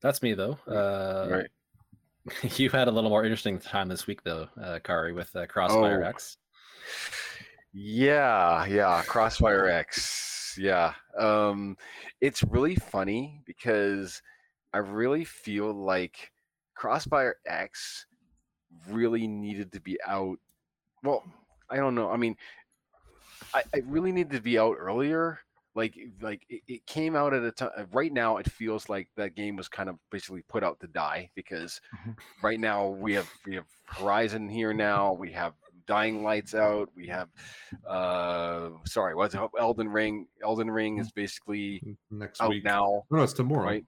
that's me though. Uh, right. you had a little more interesting time this week though, uh, Kari, with uh, Crossfire Oh. X. Yeah, yeah, Crossfire X. Yeah. Um it's really funny because I really feel like Crossfire X really needed to be out. Well, I don't know. I mean, I, I really needed to be out earlier. Like, like it, it came out at a time. Right now, it feels like that game was kind of basically put out to die because Mhm. right now we have we have Horizon here now. We have Dying Lights out. We have, uh, sorry, what's it? Elden Ring? Elden Ring is basically next out week now, no it's tomorrow right?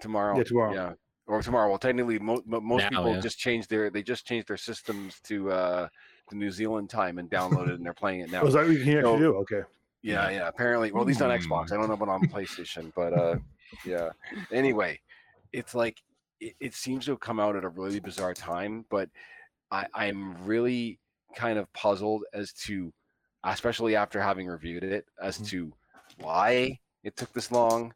Tomorrow. Yeah, tomorrow. Yeah, or tomorrow. Well, technically, mo- mo- most Now, people yeah. just changed their they just changed their systems to uh to New Zealand time and downloaded and they're playing it now. Was that what you can actually So- do? Okay. Yeah, yeah. Apparently, well, at least on Xbox. I don't know about on PlayStation, but uh, yeah. Anyway, it's like it, it seems to have come out at a really bizarre time, but I, I'm really kind of puzzled as to, especially after having reviewed it, as Mhm. to why it took this long,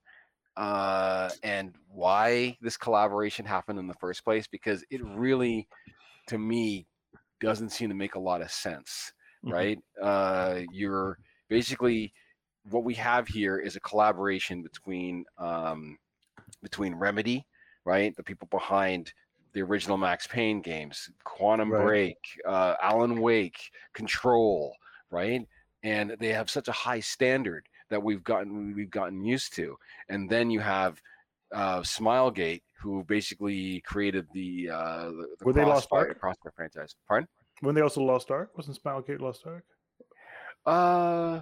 uh, and why this collaboration happened in the first place. Because it really, to me, doesn't seem to make a lot of sense Mhm. right? Uh, you're basically what we have here is a collaboration between um, between Remedy, right, the people behind the original Max Payne games, Quantum Right. Break, uh, Alan Wake, Control, right, and they have such a high standard that we've gotten we've gotten used to, and then you have uh, Smilegate, who basically created the uh, the, the Were they Lost Ark? Crossfire franchise. Pardon? When they also Lost Ark? Wasn't Smilegate Lost Ark? Uh,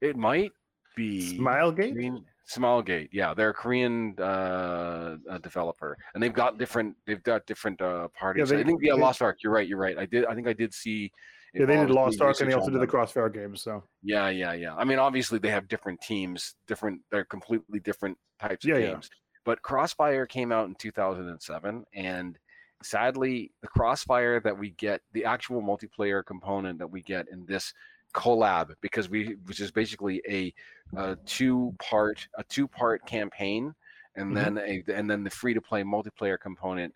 it might be Smilegate. Korean, Smilegate. Yeah, they're a Korean uh, uh, developer, and they've got different. They've got different uh, parties. Yeah, they- I think yeah, they- Lost Ark. You're right. You're right. I did. I think I did see. Yeah, they did Lost Ark and they also did the. Crossfire games. So Yeah, yeah, yeah. I mean, obviously they have different teams, different. They're completely different types of Yeah, yeah. games. But Crossfire came out in 2007, and sadly, the Crossfire that we get, the actual multiplayer component that we get in this collab, because we, which is basically a, a two-part, a two-part campaign, and Mhm. then a, and then the free-to-play multiplayer component.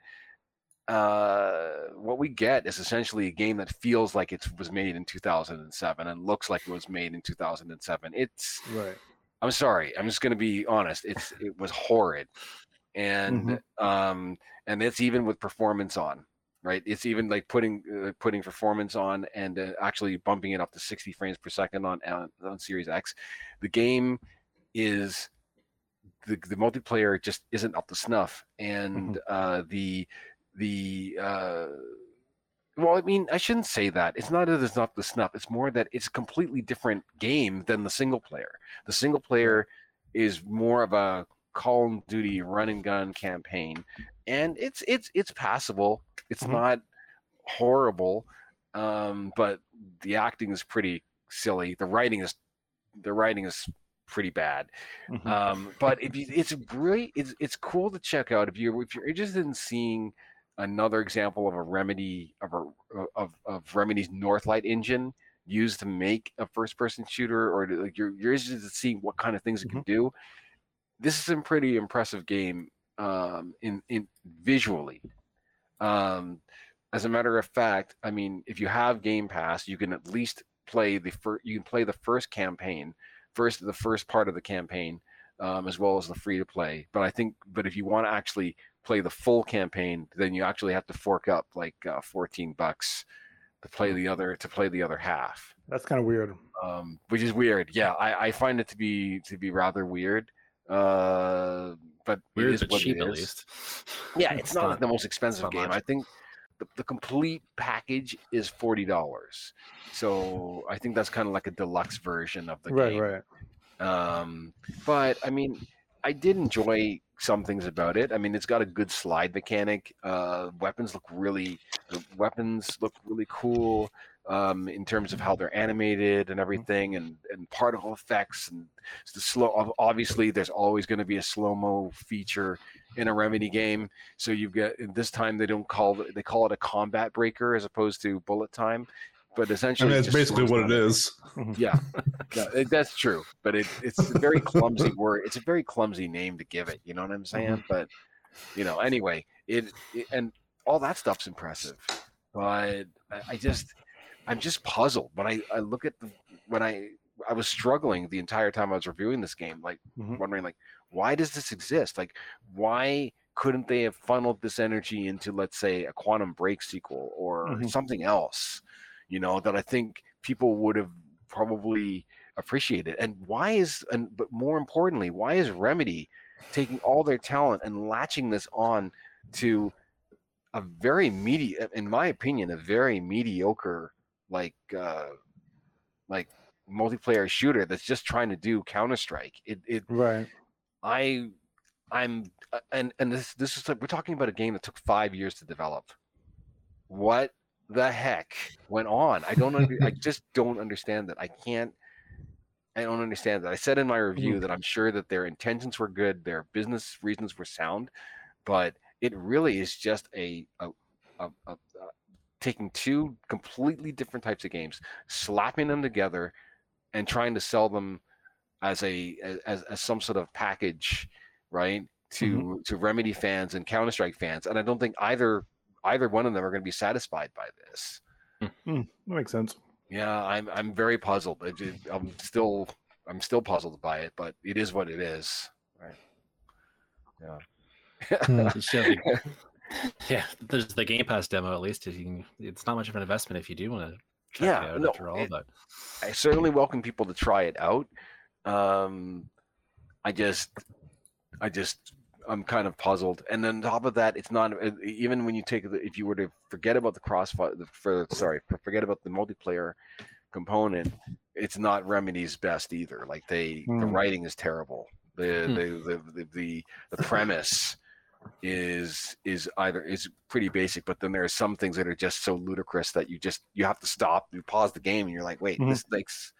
Uh, what we get is essentially a game that feels like it was made in 2007 and looks like it was made in 2007. It's right. I'm sorry. I'm just going to be honest. It's it was horrid, and um and it's even with performance on, right? It's even like putting uh, putting performance on and uh, actually bumping it up to 60 frames per second on on, on Series X. The game is the the multiplayer just isn't up to snuff, and uh, the the uh, well, I mean, I shouldn't say that. It's not that it's not the snuff. It's more that it's a completely different game than the single player. The single player is more of a Call of Duty run and gun campaign, and it's it's it's passable. It's Mhm. not horrible, um, but the acting is pretty silly. The writing is the writing is pretty bad. Mhm. Um, but it's great, it's it's cool to check out if you if you're interested in seeing another example of a remedy of a of of remedy's Northlight engine used to make a first person shooter, or to, like you're you're interested to see what kind of things it can do. This is a pretty impressive game um, in in visually. Um, as a matter of fact, I mean, if you have Game Pass, you can at least play the first. You can play the first campaign, first the first part of the campaign, um, as well as the free to play. But I think, but if you want to actually play the full campaign, then you actually have to fork up like uh, fourteen bucks to play the other to play the other half, That's kind of weird. um, which is weird. Yeah, I, I find it to be to be rather weird. Uh, but it Weird is but what it cheap at least. Yeah, it's, not, the most expensive game. much. I think the, the complete package is forty dollars. So I think that's kind of like a deluxe version of the Right, game. right. Um, but I mean, I did enjoy some things about it. I mean, it's got a good slide mechanic. Uh, weapons look really, the weapons look really cool um, in terms of how they're animated and everything, and and particle effects and the slow. Obviously, there's always going to be a slow mo feature in a Remedy game. So you've got this time they don't call it, they call it a combat breaker as opposed to bullet time. But I essentially, mean, it's basically what it is. yeah, yeah it, that's true. But it, it's a very clumsy word. It's a very clumsy name to give it. You know what I'm saying? But you know, anyway, it, it and all that stuff's impressive. But I, I just, I'm just puzzled when I, I look at the when I I was struggling the entire time I was reviewing this game, like Mhm. wondering like why does this exist? Like why couldn't they have funneled this energy into let's say a Quantum Break sequel or Mhm. something else? You know that I think people would have probably appreciated. And why is and but more importantly, why is Remedy taking all their talent and latching this on to a very media, in my opinion, a very mediocre like uh like multiplayer shooter that's just trying to do Counter Strike. It it Right. I I'm uh, and and this this is like we're talking about a game that took five years to develop. What the heck went on? I don't under, I just don't understand that. I can't I don't understand that. I said in my review that I'm sure that their intentions were good, their business reasons were sound, but it really is just a, a, a, a taking two completely different types of games, slapping them together, and trying to sell them as a as, as some sort of package, right? To to Remedy fans and Counter Strike fans, and I don't think either either one of them are going to be satisfied by this. Hmm, that makes sense. Yeah, I'm I'm very puzzled. I ju- I'm still I'm still puzzled by it, but it is what it is. Right. Yeah. You should have the- yeah, there's the Game Pass demo at least. You can, it's not much of an investment if you do want to check Yeah, it out no, after all. it- But I certainly welcome people to try it out. Um, I just, I just, I'm kind of puzzled. And then on top of that, it's not uh, even when you take the, if you were to forget about the crossfire, for sorry, forget about the multiplayer component, it's not Remedy's best either. Like they, the Hmm. writing is terrible. The, Hmm. the, the the the the premise is is either is pretty basic, but then there are some things that are just so ludicrous that you just you have to stop, you pause the game, and you're like, wait, Mhm. this makes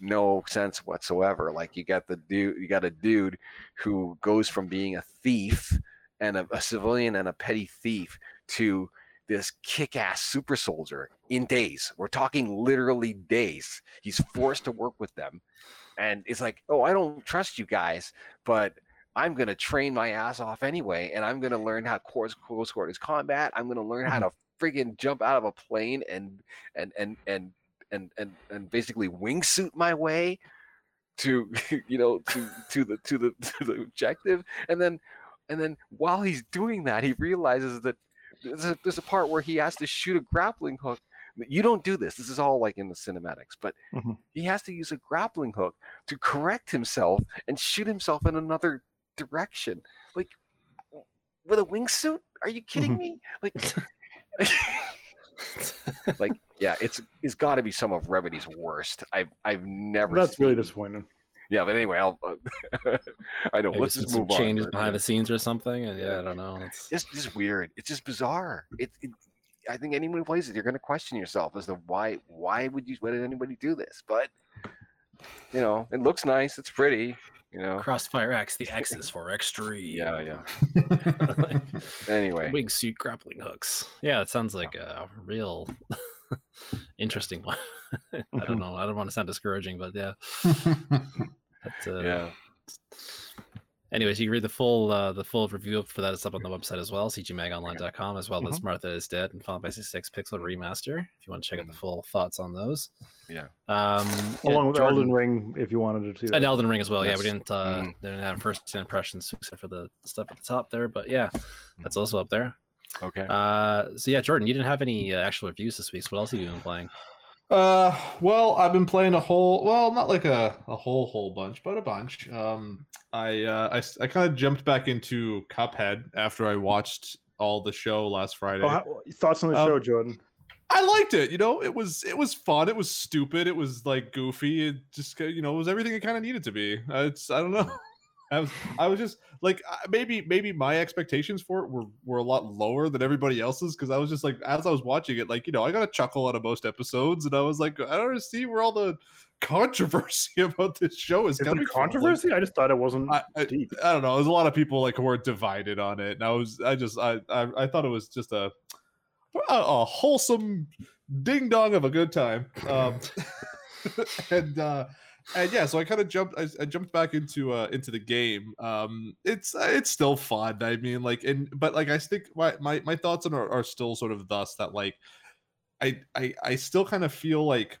no sense whatsoever. Like you got the dude, you got a dude who goes from being a thief and a, a civilian and a petty thief to this kick-ass super soldier in days. We're talking literally days. He's forced to work with them, and it's like, oh, I don't trust you guys, but I'm gonna train my ass off anyway, and I'm gonna learn how close close quarters combat. I'm gonna learn how to friggin' jump out of a plane and and and and and and and basically wingsuit my way to you know to to the to the to the objective, and then and then while he's doing that, he realizes that there's a, there's a part where he has to shoot a grappling hook. You don't do this. This is all like in the cinematics, but Mhm. he has to use a grappling hook to correct himself and shoot himself in another direction. Like with a wingsuit? Are you kidding Mhm. me? Like, like yeah, it's it's got to be some of Remedy's worst. I've I've never. That's really disappointing. Yeah, but anyway, I'll. Uh, I know. Maybe let's some, just some move on. changes but, behind yeah. the scenes or something. And yeah, I don't know. It's, It's just weird. It's just bizarre. It, it I think anyone who plays it, you're going to question yourself as to why why would you why did anybody do this? But you know, it looks nice. It's pretty. You know. Crossfire X. The X is for extreme. Yeah, yeah. Anyway, Wingsuit grappling hooks. Yeah, it sounds like a real interesting one. I Mm-hmm. don't know. I don't want to sound discouraging, but yeah. But, uh, yeah. Anyways, you can read the full uh, the full review for that is up on the website as well, cgmagonline.com, as well Mm-hmm. as Martha is Dead and Final Fantasy 6 Pixel Remaster. If you want to check out the Mhm. full thoughts on those. Yeah. Um, yeah, Along with Jordan- Elden Ring, if you wanted to see that. and Elden Ring as well. Yeah, we didn't uh, Mhm. didn't have first impressions except for the stuff at the top there, but yeah, that's also up there. Okay. Uh, so yeah, Jordan, you didn't have any uh, actual reviews this week. So what else have you been playing? Uh, well, I've been playing a whole, well, not like a, a whole whole bunch, but a bunch. Um, I uh, I, I kind of jumped back into Cuphead after I watched all the show last Friday. Oh, how- thoughts on the Um, show, Jordan? I liked it. You know, it was it was fun. It was stupid. It was like goofy. It just you know it was everything it kind of needed to be. Uh, It's I don't know. I was I was just like maybe maybe my expectations for it were were a lot lower than everybody else's because I was just like as I was watching it like you know I got a chuckle out of most episodes and I was like I don't see where all the controversy about this show is Is coming from. Like, controversy? I just thought it wasn't I, I, deep. I don't know. There's a lot of people like who were divided on it, and I was, I just, I, I, I thought it was just a, a, a wholesome ding dong of a good time. Um, and uh, and yeah, so I kind of jumped, I, I jumped back into uh into the game. Um, it's uh, it's still fun. I mean, like, and but like I think my my my thoughts on are, are still sort of thus that like, I I I still kind of feel like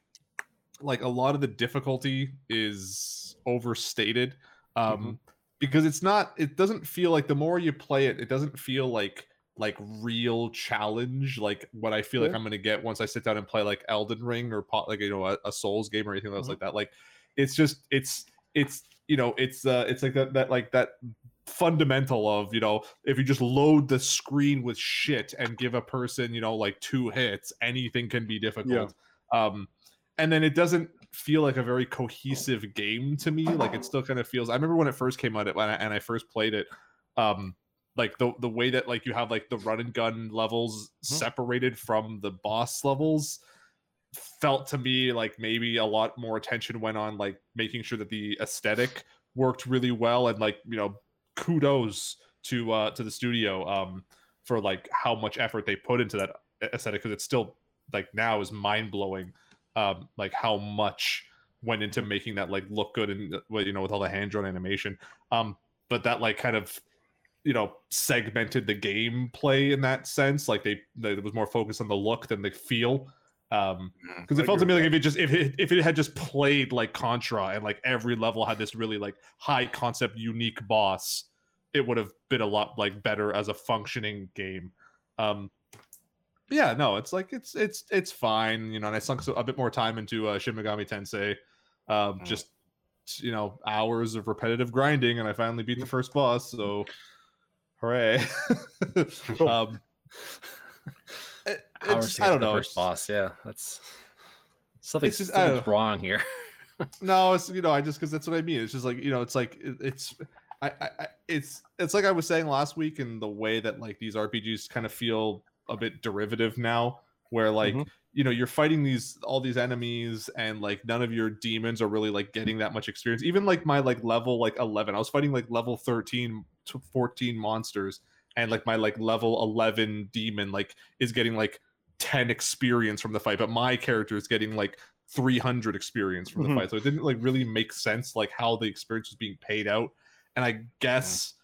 like a lot of the difficulty is overstated um because it's not it doesn't feel like the more you play it it doesn't feel like like real challenge like what i feel like i'm gonna get once i sit down and play like elden ring or po- like you know a, a souls game or anything else Mhm. like that like it's just it's it's you know it's uh it's like that that like that fundamental of you know if you just load the screen with shit and give a person you know like two hits anything can be difficult. Um and then it doesn't feel like a very cohesive game to me. Like it still kind of feels i remember when it first came out when I, and i first played it um like the the way that like you have like the run and gun levels separated from the boss levels felt to me like maybe a lot more attention went on like making sure that the aesthetic worked really well and like you know kudos to uh to the studio um for like how much effort they put into that aesthetic because it's still like now is mind-blowing um like how much went into making that like look good and uh, you know with all the hand drawn animation. Um but that like kind of you know segmented the gameplay in that sense. Like they, they it was more focused on the look than the feel um Mm, because it felt to me like if it just if it if it had just played like contra and like every level had this really like high concept unique boss it would have been a lot like better as a functioning game. Um yeah no it's like it's it's it's fine you know and i sunk so- a bit more time into uh shin megami tensei um Mm. just you know hours of repetitive grinding and i finally beat the first boss so hooray. Um it- Hours it's, to i don't know First boss, yeah, that's Something's, just- something's wrong here. No, it's you know, I just because that's what I mean. It's just like you know, it's like it- it's, I, I, it's, it's like I was saying last week in the way that like these RPGs kind of feel a bit derivative now, where like Mhm. you know you're fighting these all these enemies and like none of your demons are really like getting that much experience. Even like my like level like 11, I was fighting like level 13 to 14 monsters, and like my like level 11 demon like is getting like 10 experience from the fight, but my character is getting like 300 experience from the Mhm. fight. So it didn't like really make sense like how the experience was being paid out. And I guess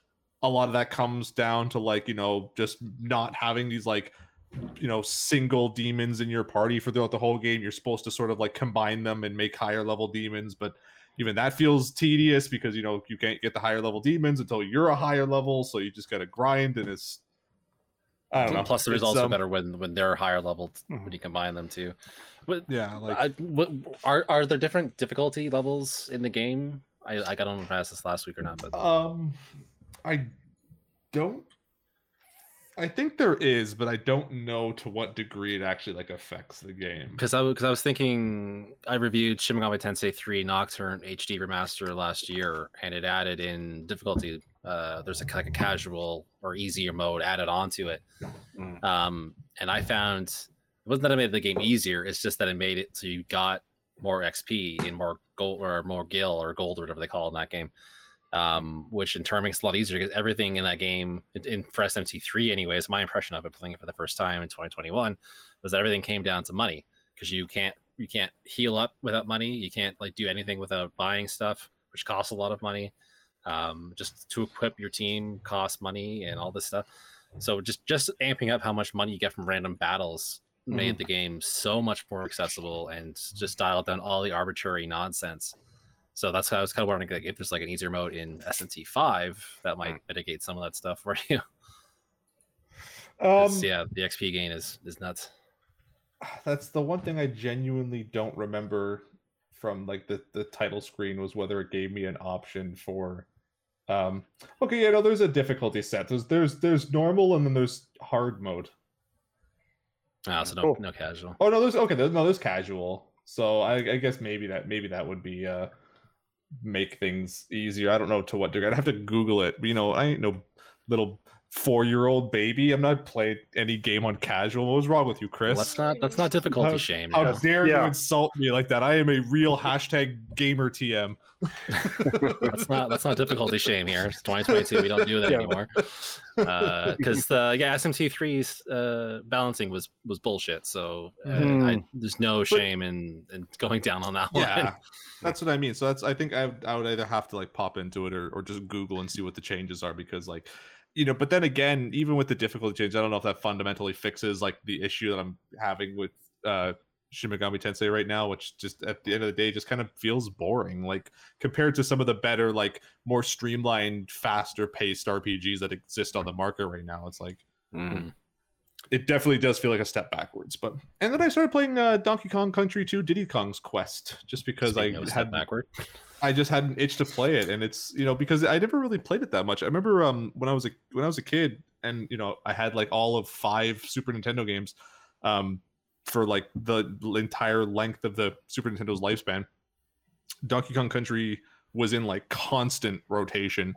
a lot of that comes down to like, you know, just not having these like you know single demons in your party for throughout the whole game. You're supposed to sort of like combine them and make higher level demons, but even that feels tedious because you know you can't get the higher level demons until you're a higher level, so you just gotta grind and it's I don't know. Plus, the results are um, better when when they're higher leveled Mhm. when you combine them too. But Yeah, like I, what, are are there different difficulty levels in the game? I I don't know if I asked this last week or not, but Um, I don't. I think there is, but I don't know to what degree it actually like affects the game. because I because I was thinking I reviewed Shin Megami Tensei 3 Nocturne HD remaster last year, and it added in difficulty. Uh, there's a like a casual or easier mode added onto it, Mm. um, and I found it wasn't that it made the game easier. It's just that it made it so you got more XP and more gold or more gil or gold or whatever they call it in that game. Um, which in turn makes it a lot easier because everything in that game, in, in for SMT3 anyways, my impression of it playing it for the first time in 2021 was that everything came down to money because you can't you can't heal up without money. You can't like do anything without buying stuff, which costs a lot of money. Um, just to equip your team costs money and all this stuff. So just just amping up how much money you get from random battles made the game so much more accessible and just dialed down all the arbitrary nonsense. So that's how I was kind of wondering like, if there's like an easier mode in SMT five that might mitigate some of that stuff for you. Um, yeah, the XP gain is is nuts. that's the one thing I genuinely don't remember from like the the title screen was whether it gave me an option for. Um, okay, yeah, no, there's a difficulty set. There's there's there's normal and then there's hard mode. Ah, so no Cool. no casual. Oh no, there's okay. There's, no, there's casual. So I, I guess maybe that maybe that would be uh make things easier. I don't know to what degree. I'd have to Google it. You know, I ain't no little four year old baby. I'm not playing any game on casual. What was wrong with you, Chris? Let's not let's not difficulty How- shame. How you know? dare you insult me like that? I am a real hashtag gamer TM. Let's not let's not difficulty shame here. It's 2022. We don't do that Yeah. anymore. Because uh, yeah, SMT3's uh, balancing was was bullshit. So uh, I, Mhm. there's no shame in, in going down on that one. Yeah, that's what I mean. So that's I think I would, I would either have to like pop into it or, or just Google and see what the changes are because like you know. But then again, even with the difficulty change, I don't know if that fundamentally fixes like the issue that I'm having with uh Shin Tensei right now, which just at the end of the day just kind of feels boring. Like compared to some of the better, like more streamlined, faster paced RPGs that exist on the market right now, it's like Mm. It definitely does feel like a step backwards. But and then I started playing uh, Donkey Kong Country 2 Diddy Kong's Quest just because Speaking I had backward. I just had an itch to play it, and it's you know because I never really played it that much. I remember um when I was a when I was a kid, and you know I had like all of five Super Nintendo games, um for like the entire length of the Super Nintendo's lifespan. Donkey Kong Country was in like constant rotation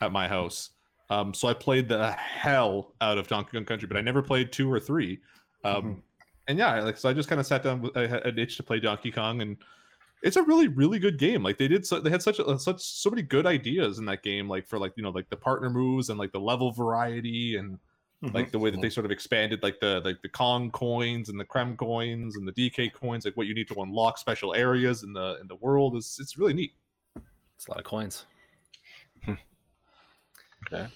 at my house. Um, so I played the hell out of Donkey Kong Country, but I never played two or three. Um, Mhm. And yeah, like so I just kind of sat down. with- I had an itch to play Donkey Kong, and it's a really really good game like they did so they had such a, such so many good ideas in that game like for like you know like the partner moves and like the level variety and Mhm. like the way that they sort of expanded like the like the kong coins and the Krem coins and the dk coins like what you need to unlock special areas in the in the world is it's really neat It's a lot of coins. Okay.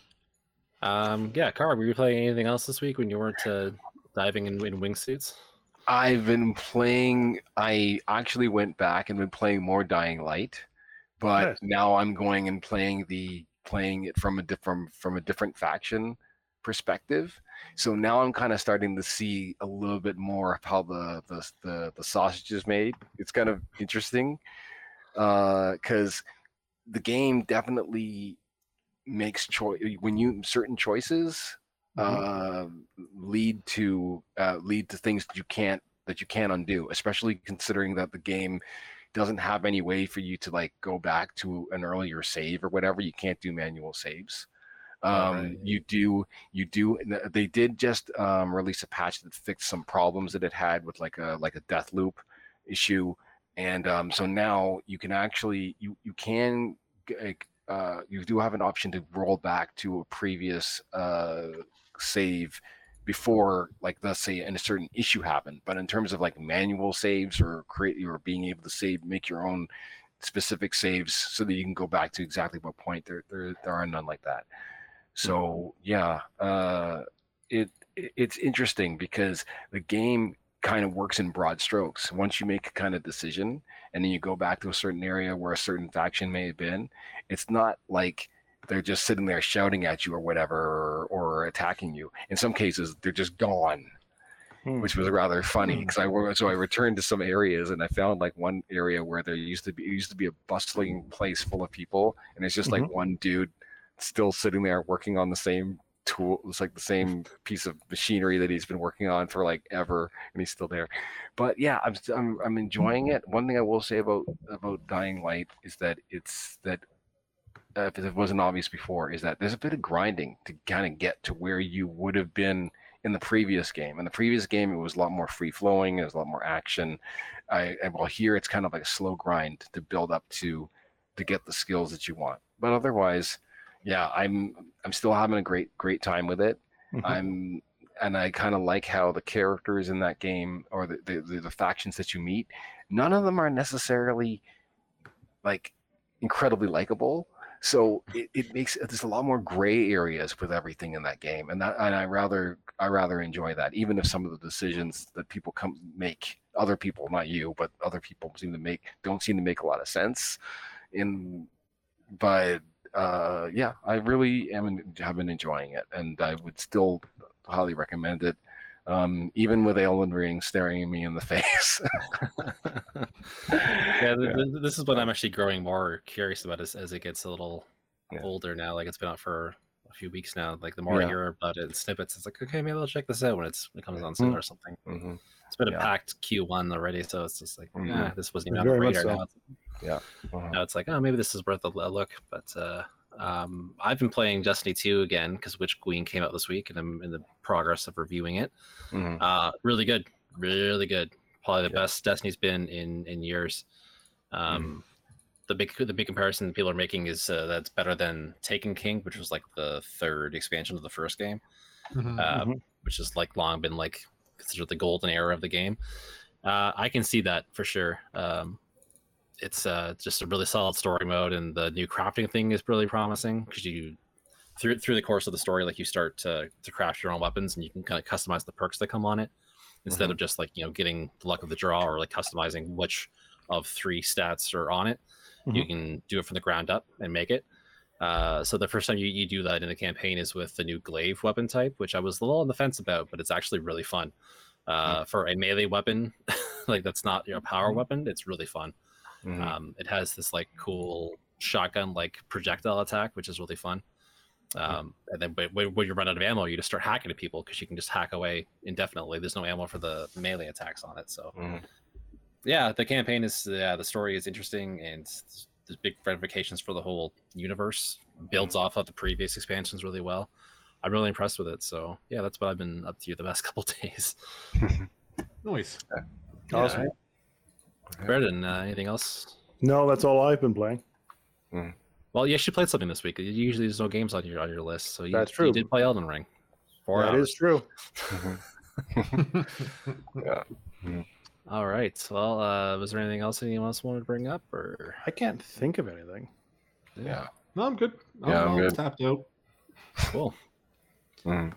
Um. Yeah, Carl, Were you playing anything else this week when you weren't uh, diving in, in wingsuits? I've been playing. I actually went back and been playing more Dying Light, but Nice. now I'm going and playing the playing it from a different from a different faction perspective. So now I'm kind of starting to see a little bit more of how the the the, the sausage is made. It's kind of interesting because the game definitely makes choice when you certain choices Mhm. uh, lead to uh, lead to things that you can't that you can't undo, especially considering that the game doesn't have any way for you to like go back to an earlier save or whatever. You can't do manual saves. Um, right. You do, you do. They did just um, release a patch that fixed some problems that it had with like a like a death loop issue, and um, so now you can actually you you can g- uh, you do have an option to roll back to a previous uh, save before like let's say a certain issue happened. But in terms of like manual saves or create or being able to save make your own specific saves so that you can go back to exactly what point there there, there are none like that. So yeah uh it- it's interesting because the game kind of works in broad strokes. Once you make a kind of decision and then you go back to a certain area where a certain faction may have been it's not like they're just sitting there shouting at you or whatever or, or attacking you in some cases they're just gone Hmm. which was rather funny Hmm. because I so I returned to some areas and I found like one area where there used to be it used to be a bustling place full of people and it's just like one dude still sitting there working on the same tool it's like the same piece of machinery that he's been working on for like ever and he's still there but yeah I'm st- I'm, I'm enjoying it one thing I will say about about Dying Light is that it's that uh, if it wasn't obvious before is that there's a bit of grinding to kind of get to where you would have been in the previous game. In the previous game, it was a lot more free flowing. It was a lot more action. I and while here, it's kind of like a slow grind to build up to to get the skills that you want. But otherwise, yeah, I'm I'm still having a great great time with it. Mhm. I'm and I kind of like how the characters in that game or the, the the the factions that you meet, none of them are necessarily like incredibly likable. So it, it makes there's a lot more gray areas with everything in that game, and that and I rather I rather enjoy that, even if some of the decisions that people come make, other people, not you, but other people seem to make don't seem to make a lot of sense. In but uh, yeah, I really am have been enjoying it, and I would still highly recommend it. Um, even with Elden Ring staring me in the face. yeah, th- th- this is what I'm actually growing more curious about as, as it gets a little Yeah. older now. Like it's been out for a few weeks now. Like the more I Yeah. hear about it in snippets, it's like okay, maybe I'll check this out when it's when it comes on soon Mhm. or something. Mhm. It's been a Yeah. packed Q1 already, so it's just like, Mhm. yeah, this wasn't even on the Very radar. so. Now, it's, Uh-huh. now it's like, oh, maybe this is worth a, a look. But uh, um, I've been playing Destiny 2 again because Witch Queen came out this week, and I'm in the progress of reviewing it. Mhm. Uh, really good, really good. Probably the Yeah. best Destiny's been in in years. Um, The big the big comparison people are making is uh, that's better than Taken King, which was like the third expansion of the first game, Mhm. uh, Mhm. which has like long been like considered the golden era of the game. Uh, I can see that for sure. Um, it's uh, just a really solid story mode, and the new crafting thing is really promising because you through through the course of the story, like you start to to craft your own weapons, and you can kind of customize the perks that come on it instead of just like you know getting the luck of the draw or like customizing which of three stats are on it. You Mhm. can do it from the ground up and make it. Uh, so the first time you, you do that in a campaign is with the new glaive weapon type, which I was a little on the fence about, but it's actually really fun. Uh, For a melee weapon, like that's not your power weapon, it's really fun. Mhm. Um, it has this like cool shotgun like projectile attack, which is really fun. Um, and then when, when you run out of ammo, you just start hacking at people because you can just hack away indefinitely. There's no ammo for the melee attacks on it. So Mhm. yeah, the campaign is yeah, the story is interesting and there's big ramifications for the whole universe. Builds off of the previous expansions really well. I'm really impressed with it. So yeah, that's what I've been up to the past couple days. Nice. Awesome. Brendan, uh, anything else? No, that's all I've been playing. Well, you actually played something this week. Usually, there's no games on your on your list, so you, That's You true. did play Elden Ring. Four That hours. is true. Mhm. All right. Well, uh, was there anything else anyone else wanted to bring up, or I can't think of anything. Yeah. no, I'm good. I'm, Yeah, I'm all good. tapped out. cool? Mhm.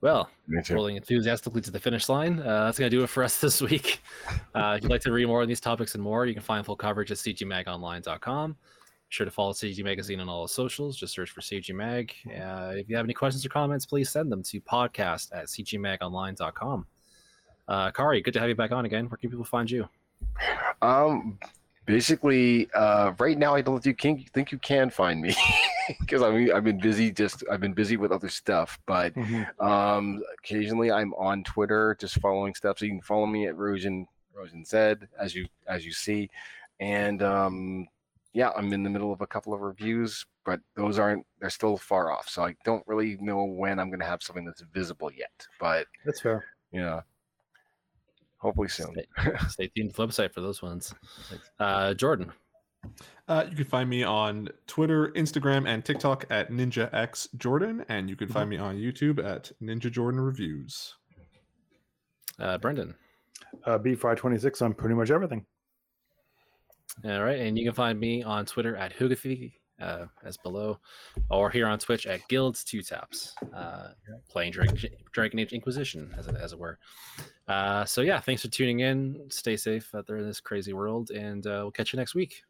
Well, rolling enthusiastically to the finish line. Uh, that's going to do it for us this week. Uh, if you'd like to read more on these topics and more, you can find full coverage at cgmagonline.com. Be sure to follow CG Magazine on all the socials. Just search for CG Mag. Uh, if you have any questions or comments, please send them to podcast at cgmagonline.com. Uh, Kari, good to have you back on again. Where can people find you? Um, basically, uh, right now I don't think you can think you can find me. because I mean I've been busy. Just I've been busy with other stuff, but Mhm. um, occasionally I'm on Twitter just following stuff. So you can follow me at Rosen Rosen Zed as you as you see, and um, yeah, I'm in the middle of a couple of reviews, but those aren't they're still far off. So I don't really know when I'm going to have something that's visible yet. But That's fair. yeah, hopefully soon. Stay, stay tuned to the website for those ones. Uh, Jordan. Uh, you can find me on Twitter, Instagram, and TikTok at Ninja X Jordan, and you can find me on YouTube at Ninja Jordan Reviews. Uh, Brendan. Uh, B526 on pretty much everything. All right, and you can find me on Twitter at Hugathy, uh, as below, or here on Twitch at Guilds Two Taps, uh, playing Dragon, Dragon Age Inquisition, as it, as it were. Uh, so yeah, thanks for tuning in. Stay safe out there in this crazy world, and uh, we'll catch you next week.